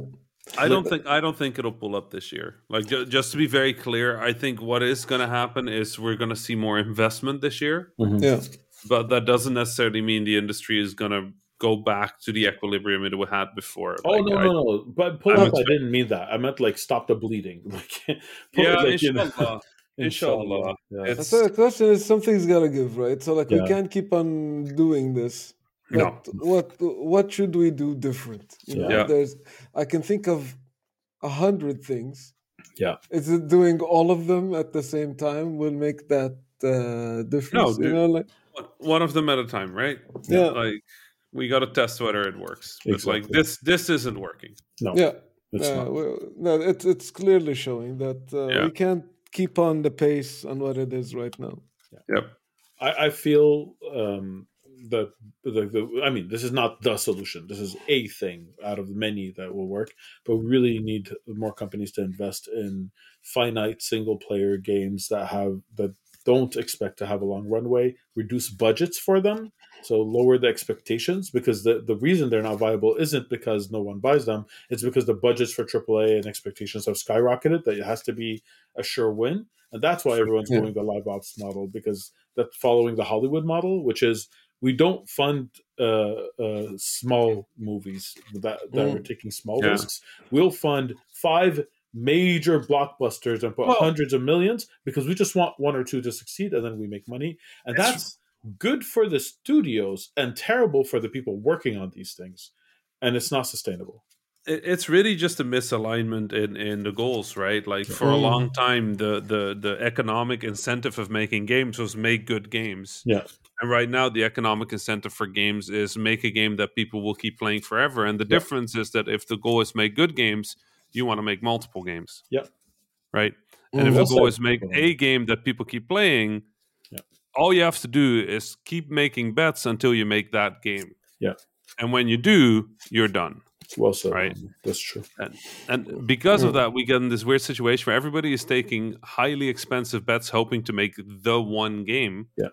I don't think I don't think it'll pull up this year. Like ju- just to be very clear, I think what is going to happen is we're going to see more investment this year, mm-hmm. yeah, but that doesn't necessarily mean the industry is going to go back to the equilibrium it had before. Oh Like, no, I- no, no! But pull I'm up, I didn't mean that. I meant like stop the bleeding. Like, Yeah, like, you know, inshallah. Inshallah. Yeah. It's- so the question is, something's gotta give, right? So like, Yeah. we can't keep on doing this. No. But what what should we do different? You know, Yeah. there's I can think of a hundred things. Yeah. Is it doing all of them at the same time will make that uh difference? you dude. know, like one of them at a time, right? Yeah. Like we got to test whether it works. But like this, this isn't working. no, yeah. it's uh, not. well, no, it's it's clearly showing that uh, Yeah. we can't keep on the pace on what it is right now. Yeah. Yep. I, I feel um, that the, the I mean, this is not the solution. This is a thing out of many that will work. But we really need more companies to invest in finite single player games that have that don't expect to have a long runway. Reduce budgets for them, so lower the expectations because the the reason they're not viable isn't because no one buys them. It's because the budgets for AAA and expectations have skyrocketed. That it has to be a sure win, and that's why everyone's Yeah. going the live ops model because that's following the Hollywood model, which is we don't fund uh, uh, small movies that, that Mm. are taking small Yeah. risks. We'll fund five major blockbusters and put Well- hundreds of millions because we just want one or two to succeed and then we make money. And It's- that's good for the studios and terrible for the people working on these things. And it's not sustainable. It- It's really just a misalignment in, in the goals, right? Like for a Mm. long time, the, the the economic incentive of making games was make good games. Yeah. And right now, the economic incentive for games is make a game that people will keep playing forever. And the Yeah. difference is that if the goal is make good games, you want to make multiple games. Yeah. Right. And if Mhm. the goal is make a game that people keep playing, Yeah. all you have to do is keep making bets until you make that game. Yeah. And when you do, you're done. Well said. Right. That's true. And because of Mm. that, we get in this weird situation where everybody is taking highly expensive bets, hoping to make the one game. Yeah.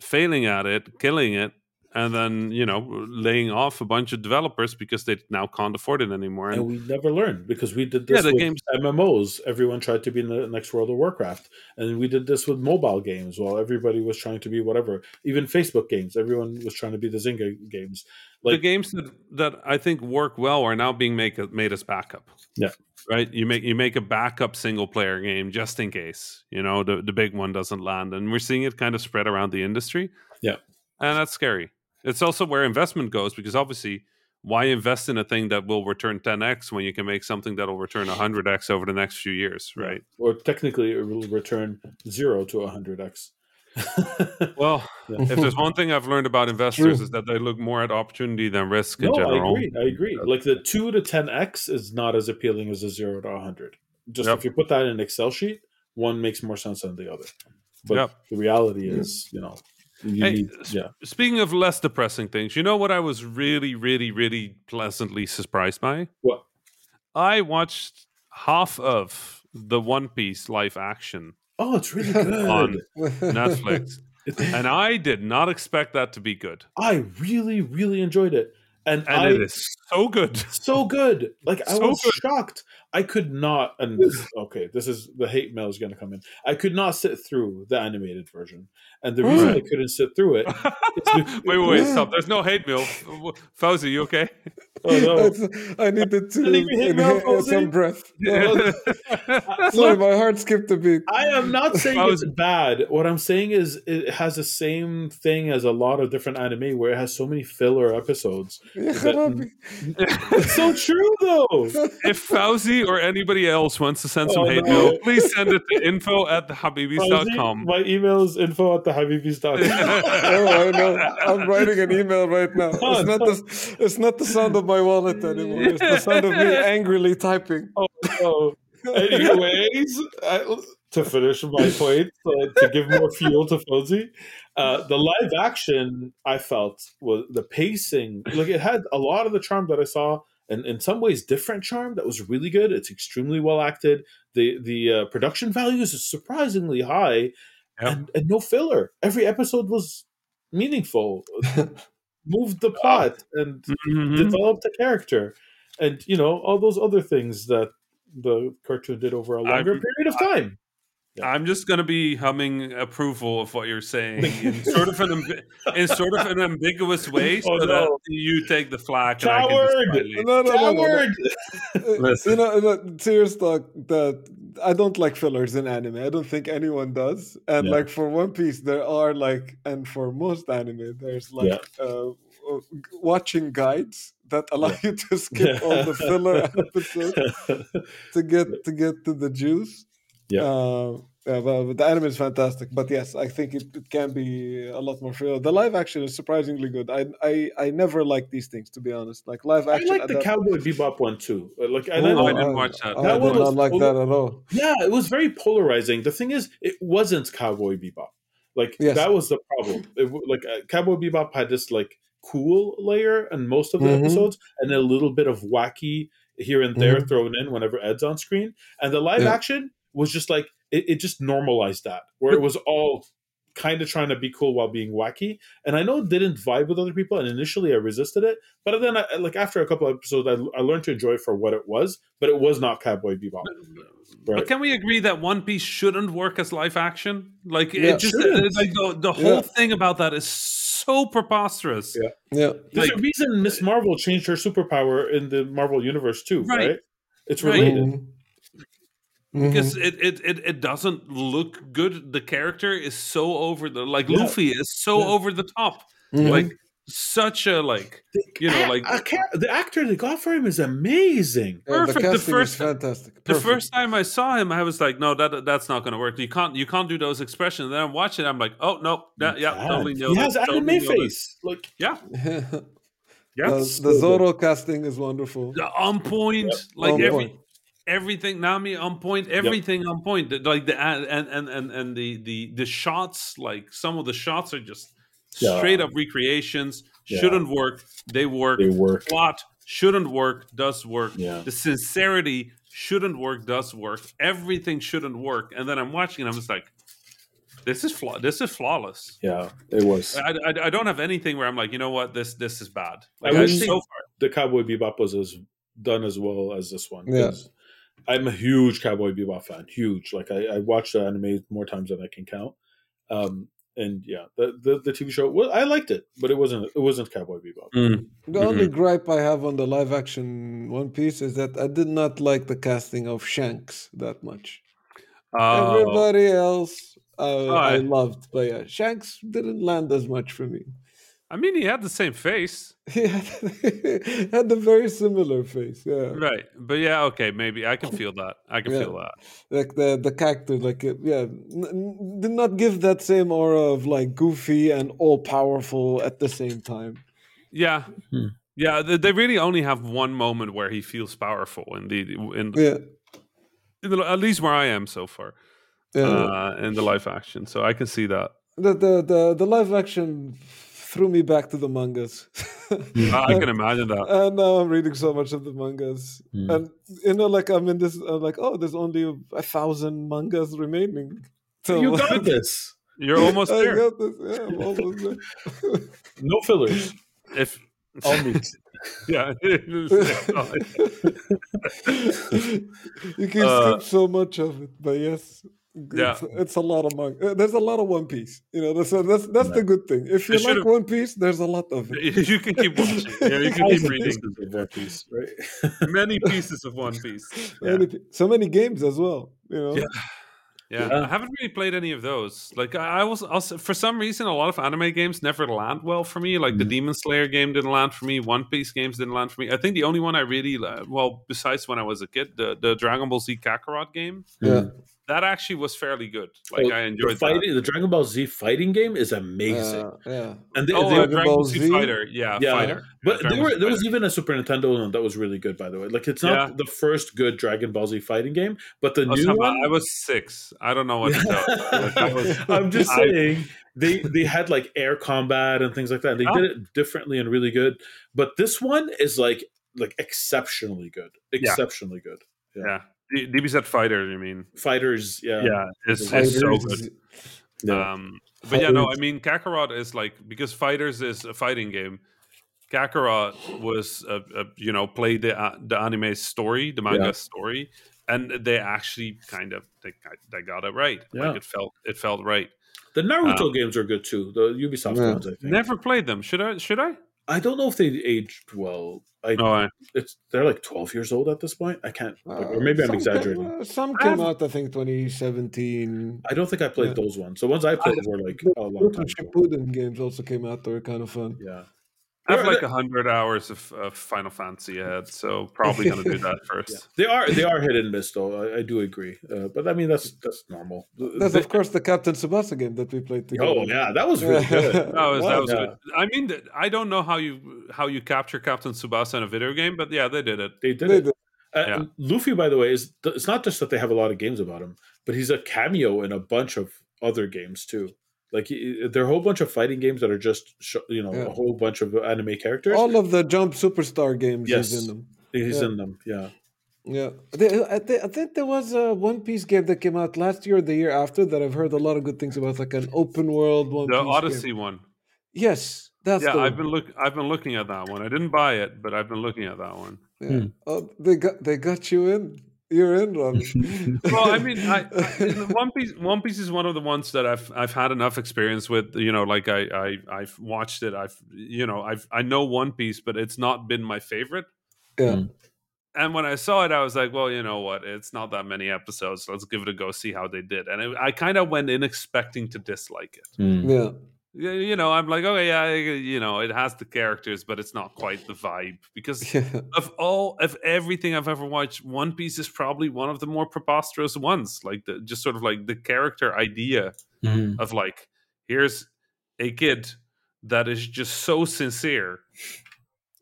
Failing at it, killing it, and then you know laying off a bunch of developers because they now can't afford it anymore. And And we never learned because we did Yeah, this the with games- MMOs. Everyone tried to be in the next World of Warcraft, and we did this with mobile games. While everybody was trying to be whatever, even Facebook games, everyone was trying to be the Zynga games. the games that, that I think work well are now being make, made as backup. Yeah. Right. You make you make a backup single player game just in case you know the the big one doesn't land, and we're seeing it kind of spread around the industry. Yeah. and that's scary. It's also where investment goes because obviously, why invest in a thing that will return 10x when you can make something that will return 100x over the next few years, right? or technically, it will return zero to hundred x. Well, Yeah. if there's one thing I've learned about investors True. is that they look more at opportunity than risk in no, I agree. I agree. Like the two to ten x is not as appealing as a zero to hundred. Just Yep. if you put that in an Excel sheet, one makes more sense than the other. But Yep. the reality is, you know, Hey, need, yeah. Speaking of less depressing things, you know what I was really, really, really pleasantly surprised by? What? I watched half of the One Piece live action Oh, it's really good. on Netflix, and I did not expect that to be good. I really, really enjoyed it, and, And I it is so good. so good. Like I So was good. shocked. I could not. And this, okay, this is the hate mail is going to come in. I could not sit through the animated version, and the reason I couldn't sit through it. wait, wait, wait, stop. There's no hate mail. Fawzi, you okay? Oh no! I needed to inhale some breath. Sorry, my heart skipped a beat. I am not saying it's bad. What I'm saying is it has the same thing as a lot of different anime where it has so many filler episodes. That, it's so true though. If Fawzi or anybody else wants to send oh, some oh, hate no. mail, please send it to info at thehabibis.com. My email is info at thehabibis.com. oh, I know. I'm writing an email right now. It's not the it's not the sound of my wallet anymore. It's the sound of me angrily typing. Oh, no. Anyways, I, to finish my point, uh, to give more fuel to Fawzi, uh, the live action I felt was the pacing. Like it had a lot of the charm that I saw, and in some ways different charm that was really good. It's extremely well acted. The the uh, production values is surprisingly high, yep. and, and no filler. Every episode was meaningful. moved the plot and mm-hmm. developed a character and you know all those other things that the cartoon did over a longer I'm, period of time yeah. I'm just going to be humming approval of what you're saying in sort of an in sort of an ambiguous way, so oh, no. that you take the flag. Coward! No, no, Coward! No, no, you know, serious talk. That I don't like fillers in anime. I don't think anyone does. And yeah. like for One Piece, there are like, and for most anime, there's like yeah. uh, watching guides that allow yeah. you to skip all the filler episodes to get to get to the juice. Yeah. Uh, yeah, but the anime is fantastic. But yes, I think it, it can be a lot more real. The live action is surprisingly good. I I, I never like these things to be honest. Like live action. I like the Cowboy Bebop one too. Uh, like I, Ooh, I didn't watch that. that I one was like that at all. Yeah, it was very polarizing. The thing is, it wasn't Cowboy Bebop. Like yes. that was the problem. It, like uh, Cowboy Bebop had this like cool layer in most of the mm-hmm. episodes, and a little bit of wacky here and there mm-hmm. thrown in whenever Ed's on screen. And the live yeah. action was just like it, it just normalized that where it was all kind of trying to be cool while being wacky. And I know it didn't vibe with other people, and initially I resisted it. But then, I, like after a couple of episodes, I, I, learned to enjoy it for what it was. But it was not Cowboy Bebop. Right? But can we agree that One Piece shouldn't work as live action? Like yeah, it just like the, the whole yeah. thing about that is so preposterous. Yeah, yeah. There's like, a reason Miss Marvel changed her superpower in the Marvel universe too, right? right? It's related. Right. Mm-hmm because mm-hmm. it, it, it it doesn't look good. The character is so over the like yeah. Luffy is so yeah. over the top, mm-hmm. like such a like the, you know like the actor they got for him is amazing. Yeah, Perfect. The, the first fantastic. Perfect. The first time I saw him, I was like, no, that that's not going to work. You can't you can't do those expressions. And then I'm watching, I'm like, oh no, that, yeah, totally know. He has anime totally face. Like yeah. Yeah, the, the Zoro casting is wonderful. The on point, yep. like on every point everything Nami on point, everything yep. on point. Like the and and and and the the the shots, like some of the shots are just yeah. straight up recreations. Yeah. Shouldn't work. They work. They work. Plot shouldn't work. Does work. Yeah. The sincerity shouldn't work. Does work. Everything shouldn't work. And then I'm watching. and I'm just like. This is flaw. This is flawless. Yeah, it was. I, I, I, don't have anything where I'm like, you know what, this this is bad. Like, I wish so far the Cowboy Bebop was as done as well as this one. Yeah. I'm a huge Cowboy Bebop fan. Huge. Like I, I watched the anime more times than I can count. Um, and yeah, the, the, the TV show. Well, I liked it, but it wasn't it wasn't Cowboy Bebop. Mm. The mm-hmm. only gripe I have on the live action One Piece is that I did not like the casting of Shanks that much. Oh. Everybody else uh, oh, I, I loved, but yeah, Shanks didn't land as much for me. I mean, he had the same face. He had, had a very similar face. Yeah. Right, but yeah, okay, maybe I can feel that. I can yeah. feel that. Like the the character, like uh, yeah, n- did not give that same aura of like goofy and all powerful at the same time. Yeah. Hmm. Yeah, they really only have one moment where he feels powerful in the in, yeah. in the, at least where I am so far. Yeah. Uh, in the live action, so I can see that. The the the, the live action threw me back to the mangas. I can imagine that. And now I'm reading so much of the mangas, mm. and you know, like I'm in this. I'm like, oh, there's only a, thousand mangas remaining. So you got this. You're almost I there. Got this. Yeah, I'm almost there. no fillers. If all meat. yeah. you can uh, skip so much of it, but yes, Yeah. It's, it's a lot of manga. Uh, There's a lot of One Piece. You know, that's that's that's the good thing. If you They like One Piece, there's a lot of it. you can keep watching. Yeah, you can keep reading. pieces of One Piece, right? Many pieces of One Piece. Many so many games as well. You know, Yeah. Yeah, Yeah. I haven't really played any of those. Like I I was for some reason a lot of anime games never land well for me. Like the Mhm. Demon Slayer game didn't land for me. One Piece games didn't land for me. I think the only one I really well besides when I was a kid, the the Dragon Ball Z Kakarot game, Yeah. That actually was fairly good. Like Oh, I the enjoyed that. fighting. The Dragon Ball Z fighting game is amazing, Uh, yeah. and they, Oh, they- uh, Dragon Dragon Ball Ball Z Z? Fighter, yeah, Yeah. Fighter. but Dragon there were Z there was even a Super Nintendo one that was really good, by the way. Like it's not Yeah. the first good Dragon Ball Z fighting game, but the I new talking one. I was six. I don't know what to tell. Like, was- I'm just I- saying they they had like air combat and things like that. They Yeah. did it differently and really good. But this one is like like exceptionally good, exceptionally good. yeah, D- DBZ Fighter. You mean? Fighters, yeah, Yeah, it's, it's so good. yeah. Um, but yeah, no, I mean Kakarot is like because Fighters is a fighting game. Kakarot was a, a you know played the uh, the anime story, the manga Yeah. story, and they actually kind of they, they got it right. Yeah. Like it felt it felt right. The Naruto Um, games are good too. The Ubisoft Yeah. ones, I think. Never played them. Should I? Should I? I don't know if they aged well. I, No, I, it's they're like 12 years old at this point. I can't, Uh, or maybe I'm exaggerating. Came, uh, some I came out, I think, 2017. I don't think I played Yeah. those ones. The ones I played were like a long Boruto time ago. Shippuden games also came out. They were kind of fun. Yeah. I have like a hundred hours of, of Final Fantasy ahead, so probably gonna do that first. Yeah. They are they are hit and miss though. I, I do agree, uh, but I mean that's that's normal. That's They- of course the Captain Tsubasa game that we played together. oh yeah, that was really good. That was, that was Yeah. good. I mean, th- I don't know how you how you capture Captain Tsubasa in a video game, but yeah, they did it. They did They it. did. Uh, Yeah. Luffy, by the way, is it's not just that they have a lot of games about him, but he's a cameo in a bunch of other games too. Like there are a whole bunch of fighting games that are just sh- you know Yeah. a whole bunch of anime characters. All of the Jump Superstar games Yes. is in them. he's yeah. in them. Yeah, Yeah, I, think there was a One Piece game that came out last year or the year after that I've heard a lot of good things about, like an open world One The Piece Odyssey Game. one. Yes, that's yeah, I've one. been look I've been looking at that one. I didn't buy it, but I've been looking at that one. Yeah. Hmm. Oh, they got they got you in. You're in, Ron. Well, I mean, I, I, One Piece One Piece is one of the ones that I've I've had enough experience with. You know, like I, I I've watched it. I've you know I've I know One Piece, but it's not been my favorite. yeah, Mm. And when I saw it, I was like, well, you know what? It's not that many episodes. Let's give it a go, see how they did. And it, I kind of went in expecting to dislike it. yeah, You you know, I'm like, okay, yeah, you know, it has the characters, but it's not quite the vibe because yeah. of all of everything I've ever watched, One Piece is probably one of the more preposterous ones. Like the just sort of like the character idea mm-hmm. of like, here's a kid that is just so sincere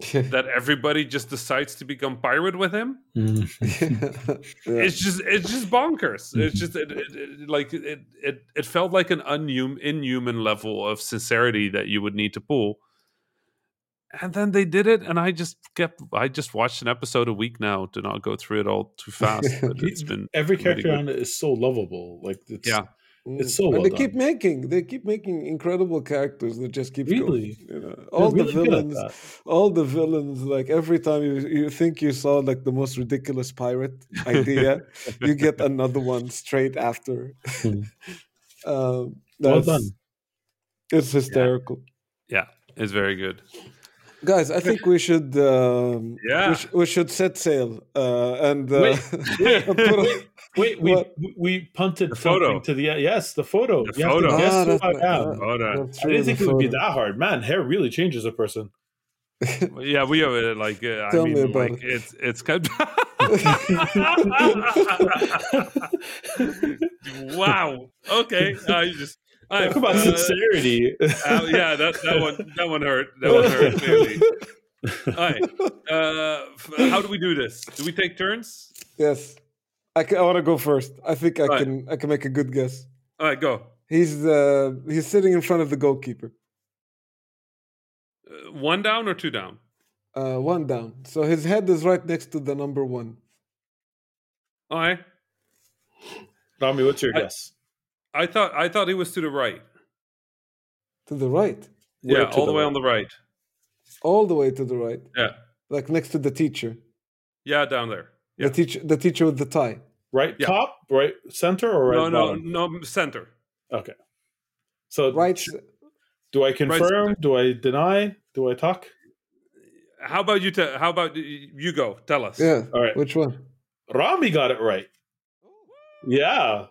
that everybody just decides to become pirate with him. yeah. Mm-hmm. It's just it's just bonkers. It's mm-hmm. just it, it, it- like it, it it felt like an unhuman inhuman level of sincerity that you would need to pull. And then they did it, and I just kept. I just watched an episode a week now to not go through it all too fast. But it's been every character good. on it is so lovable. Like it's, Yeah. It's so and well they done. keep making they keep making incredible characters that just keep Really? going. You know, all the really at villains, all the villains. Like every time you you think you saw like the most ridiculous pirate idea, you get another one straight after. Hmm. um, Well done. It's hysterical, yeah, it's very good. Guys. I think we should um, Yeah. we, sh- we should set sail uh, and uh, Wait, wait, wait, wait, we What? we punted The photo. to the yes, the photo. The You have to photo. guess Ah, who I right. am. Ah. Hold on. I didn't think it would be that hard. Man, hair really changes a person. Yeah, we have it. Like, uh, I Tell me about like it. it's it's kind. wow. Okay. I just. I, Talk about uh, sincerity. uh, yeah, that that one that one hurt. That one hurt clearly. All right. Uh, how do we do this? Do we take turns? yes, I, ca- I want to go first. I think I Right. can I can make a good guess. All right, go. He's uh, he's sitting in front of the goalkeeper. Uh, one down or two down? Uh, one down. So his head is right next to the number one. All right. Rami, what's your I- guess? I thought I thought he was to the right. To the right. Yeah, Where to all the way right? on the right. All the way to the right. Yeah. Like next to the teacher. Yeah, down there. Yeah. The teacher the teacher with the tie. Right Yeah. top, right center, or right no, bottom? no, no, center. Okay. So Right. do I confirm? Do I deny? Do I talk? How about you? Te- how about you go? Tell us. Yeah. All right. Which one? Rami got it right. Oh, yeah.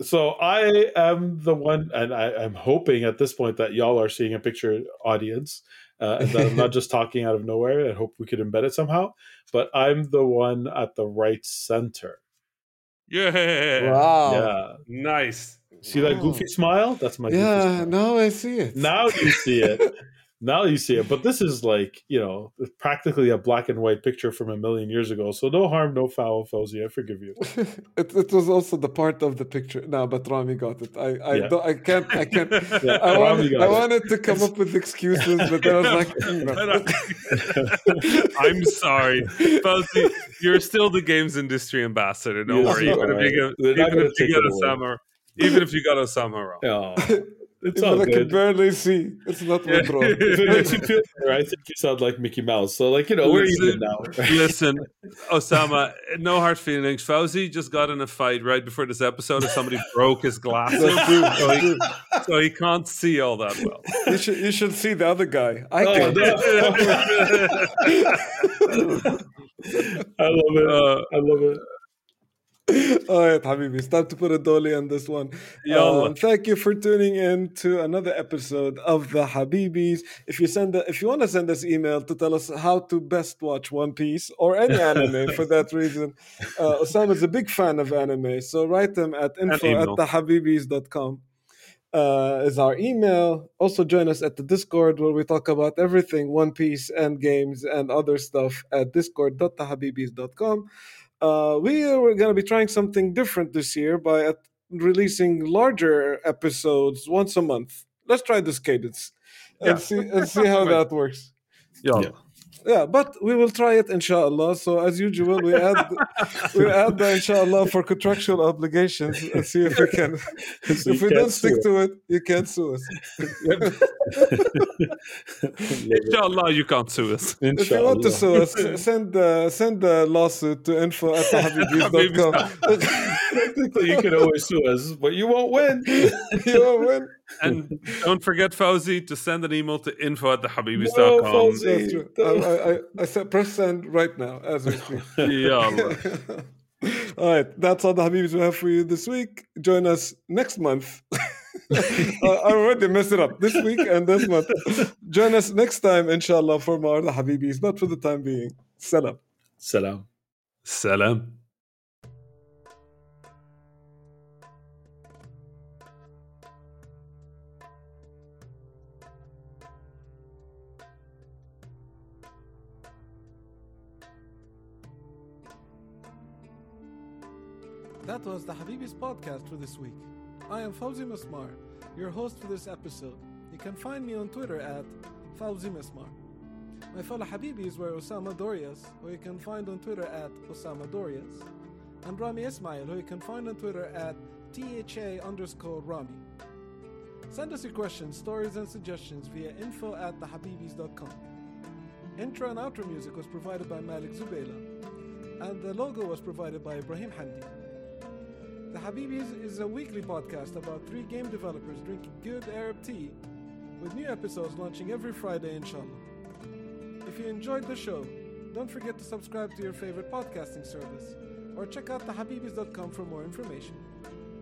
So I am the one, and I, I'm hoping at this point that y'all are seeing a picture, audience, uh, and that I'm not just talking out of nowhere. I hope we could embed it somehow. But I'm the one at the right center. Yeah. Wow. Yeah. Nice. See that goofy smile? That's my goofy Yeah, smile. now I see it. Now you see it. now you see it. But this is like, you know, practically a black and white picture from a million years ago. So no harm, no foul, Fawzi. I forgive you. it, it was also the part of the picture. No, but Rami got it. I I, Yeah. don't, I can't I can't. Yeah, I, Rami wanted, I wanted to come up with excuses, but then I was like, no. I'm sorry, Fawzi. You're still the games industry ambassador. Don't Yes, worry. you Even if you They're get, even if you take get a away. summer, even if you got Osama wrong. Oh, it's Even all I can barely see. It's not Yeah. withdrawn. If it makes you feel better, I think you sound like Mickey Mouse. So, like, you know, we're Listen. even now. Listen, Osama, no hard feelings. Fawzi just got in a fight right before this episode, and somebody broke his glasses, so, he, so he can't see all that well. You should you should see the other guy. I Oh, can. no. I love it. Uh, I love it. All right, Habibi, it's time to put a dolly on this one. Um, thank you for tuning in to another episode of the Habibis. If you send, a, if you want to send us email to tell us how to best watch One Piece or any anime for that reason, uh, Osama is a big fan of anime, so write them at info at thehabibis.com. Uh, is our email. Also join us at the Discord where we talk about everything One Piece and games and other stuff at discord.thehabibis.com. Uh, we are going to be trying something different this year by at releasing larger episodes once a month. Let's try this cadence and Yeah. see and see how that works. Yallah. Yeah, but we will try it inshallah. So as usual, we add we add the inshallah for contractual obligations and see if we can. So if you we don't stick sue to it, you can't sue us. Inshallah, you can't sue us. If you want to sue us, send uh, send the lawsuit to info at thehabibis.com. Technically, you can always sue us, but you won't win. you won't win. And don't forget, Fawzi, to send an email to info at No, thehabibis.com. Fawzi. That's. I, I, I, I said press send right now as we speak. Yallah. all right, that's all the Habibis we have for you this week. Join us next month. I I already messed it up this week and this month. Join us next time, inshallah, for more the Habibis, but for the time being. Salam. Salam. Salam. That was the Habibis podcast for this week. I am Fawzi Mesmar, your host for this episode. You can find me on Twitter at Fawzi Mesmar. My fellow Habibis were Osama Dorias, who you can find on Twitter at Osama Dorias, and Rami Ismail, who you can find on Twitter at THA underscore Rami. Send us your questions, stories, and suggestions via info at thehabibis.com. Intro and outro music was provided by Malik Zubayla, and the logo was provided by Ibrahim Hamdi. The Habibis is a weekly podcast about three game developers drinking good Arab tea, with new episodes launching every Friday, inshallah. If you enjoyed the show, don't forget to subscribe to your favorite podcasting service or check out thehabibis.com for more information.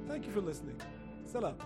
Thank you for listening. Salam.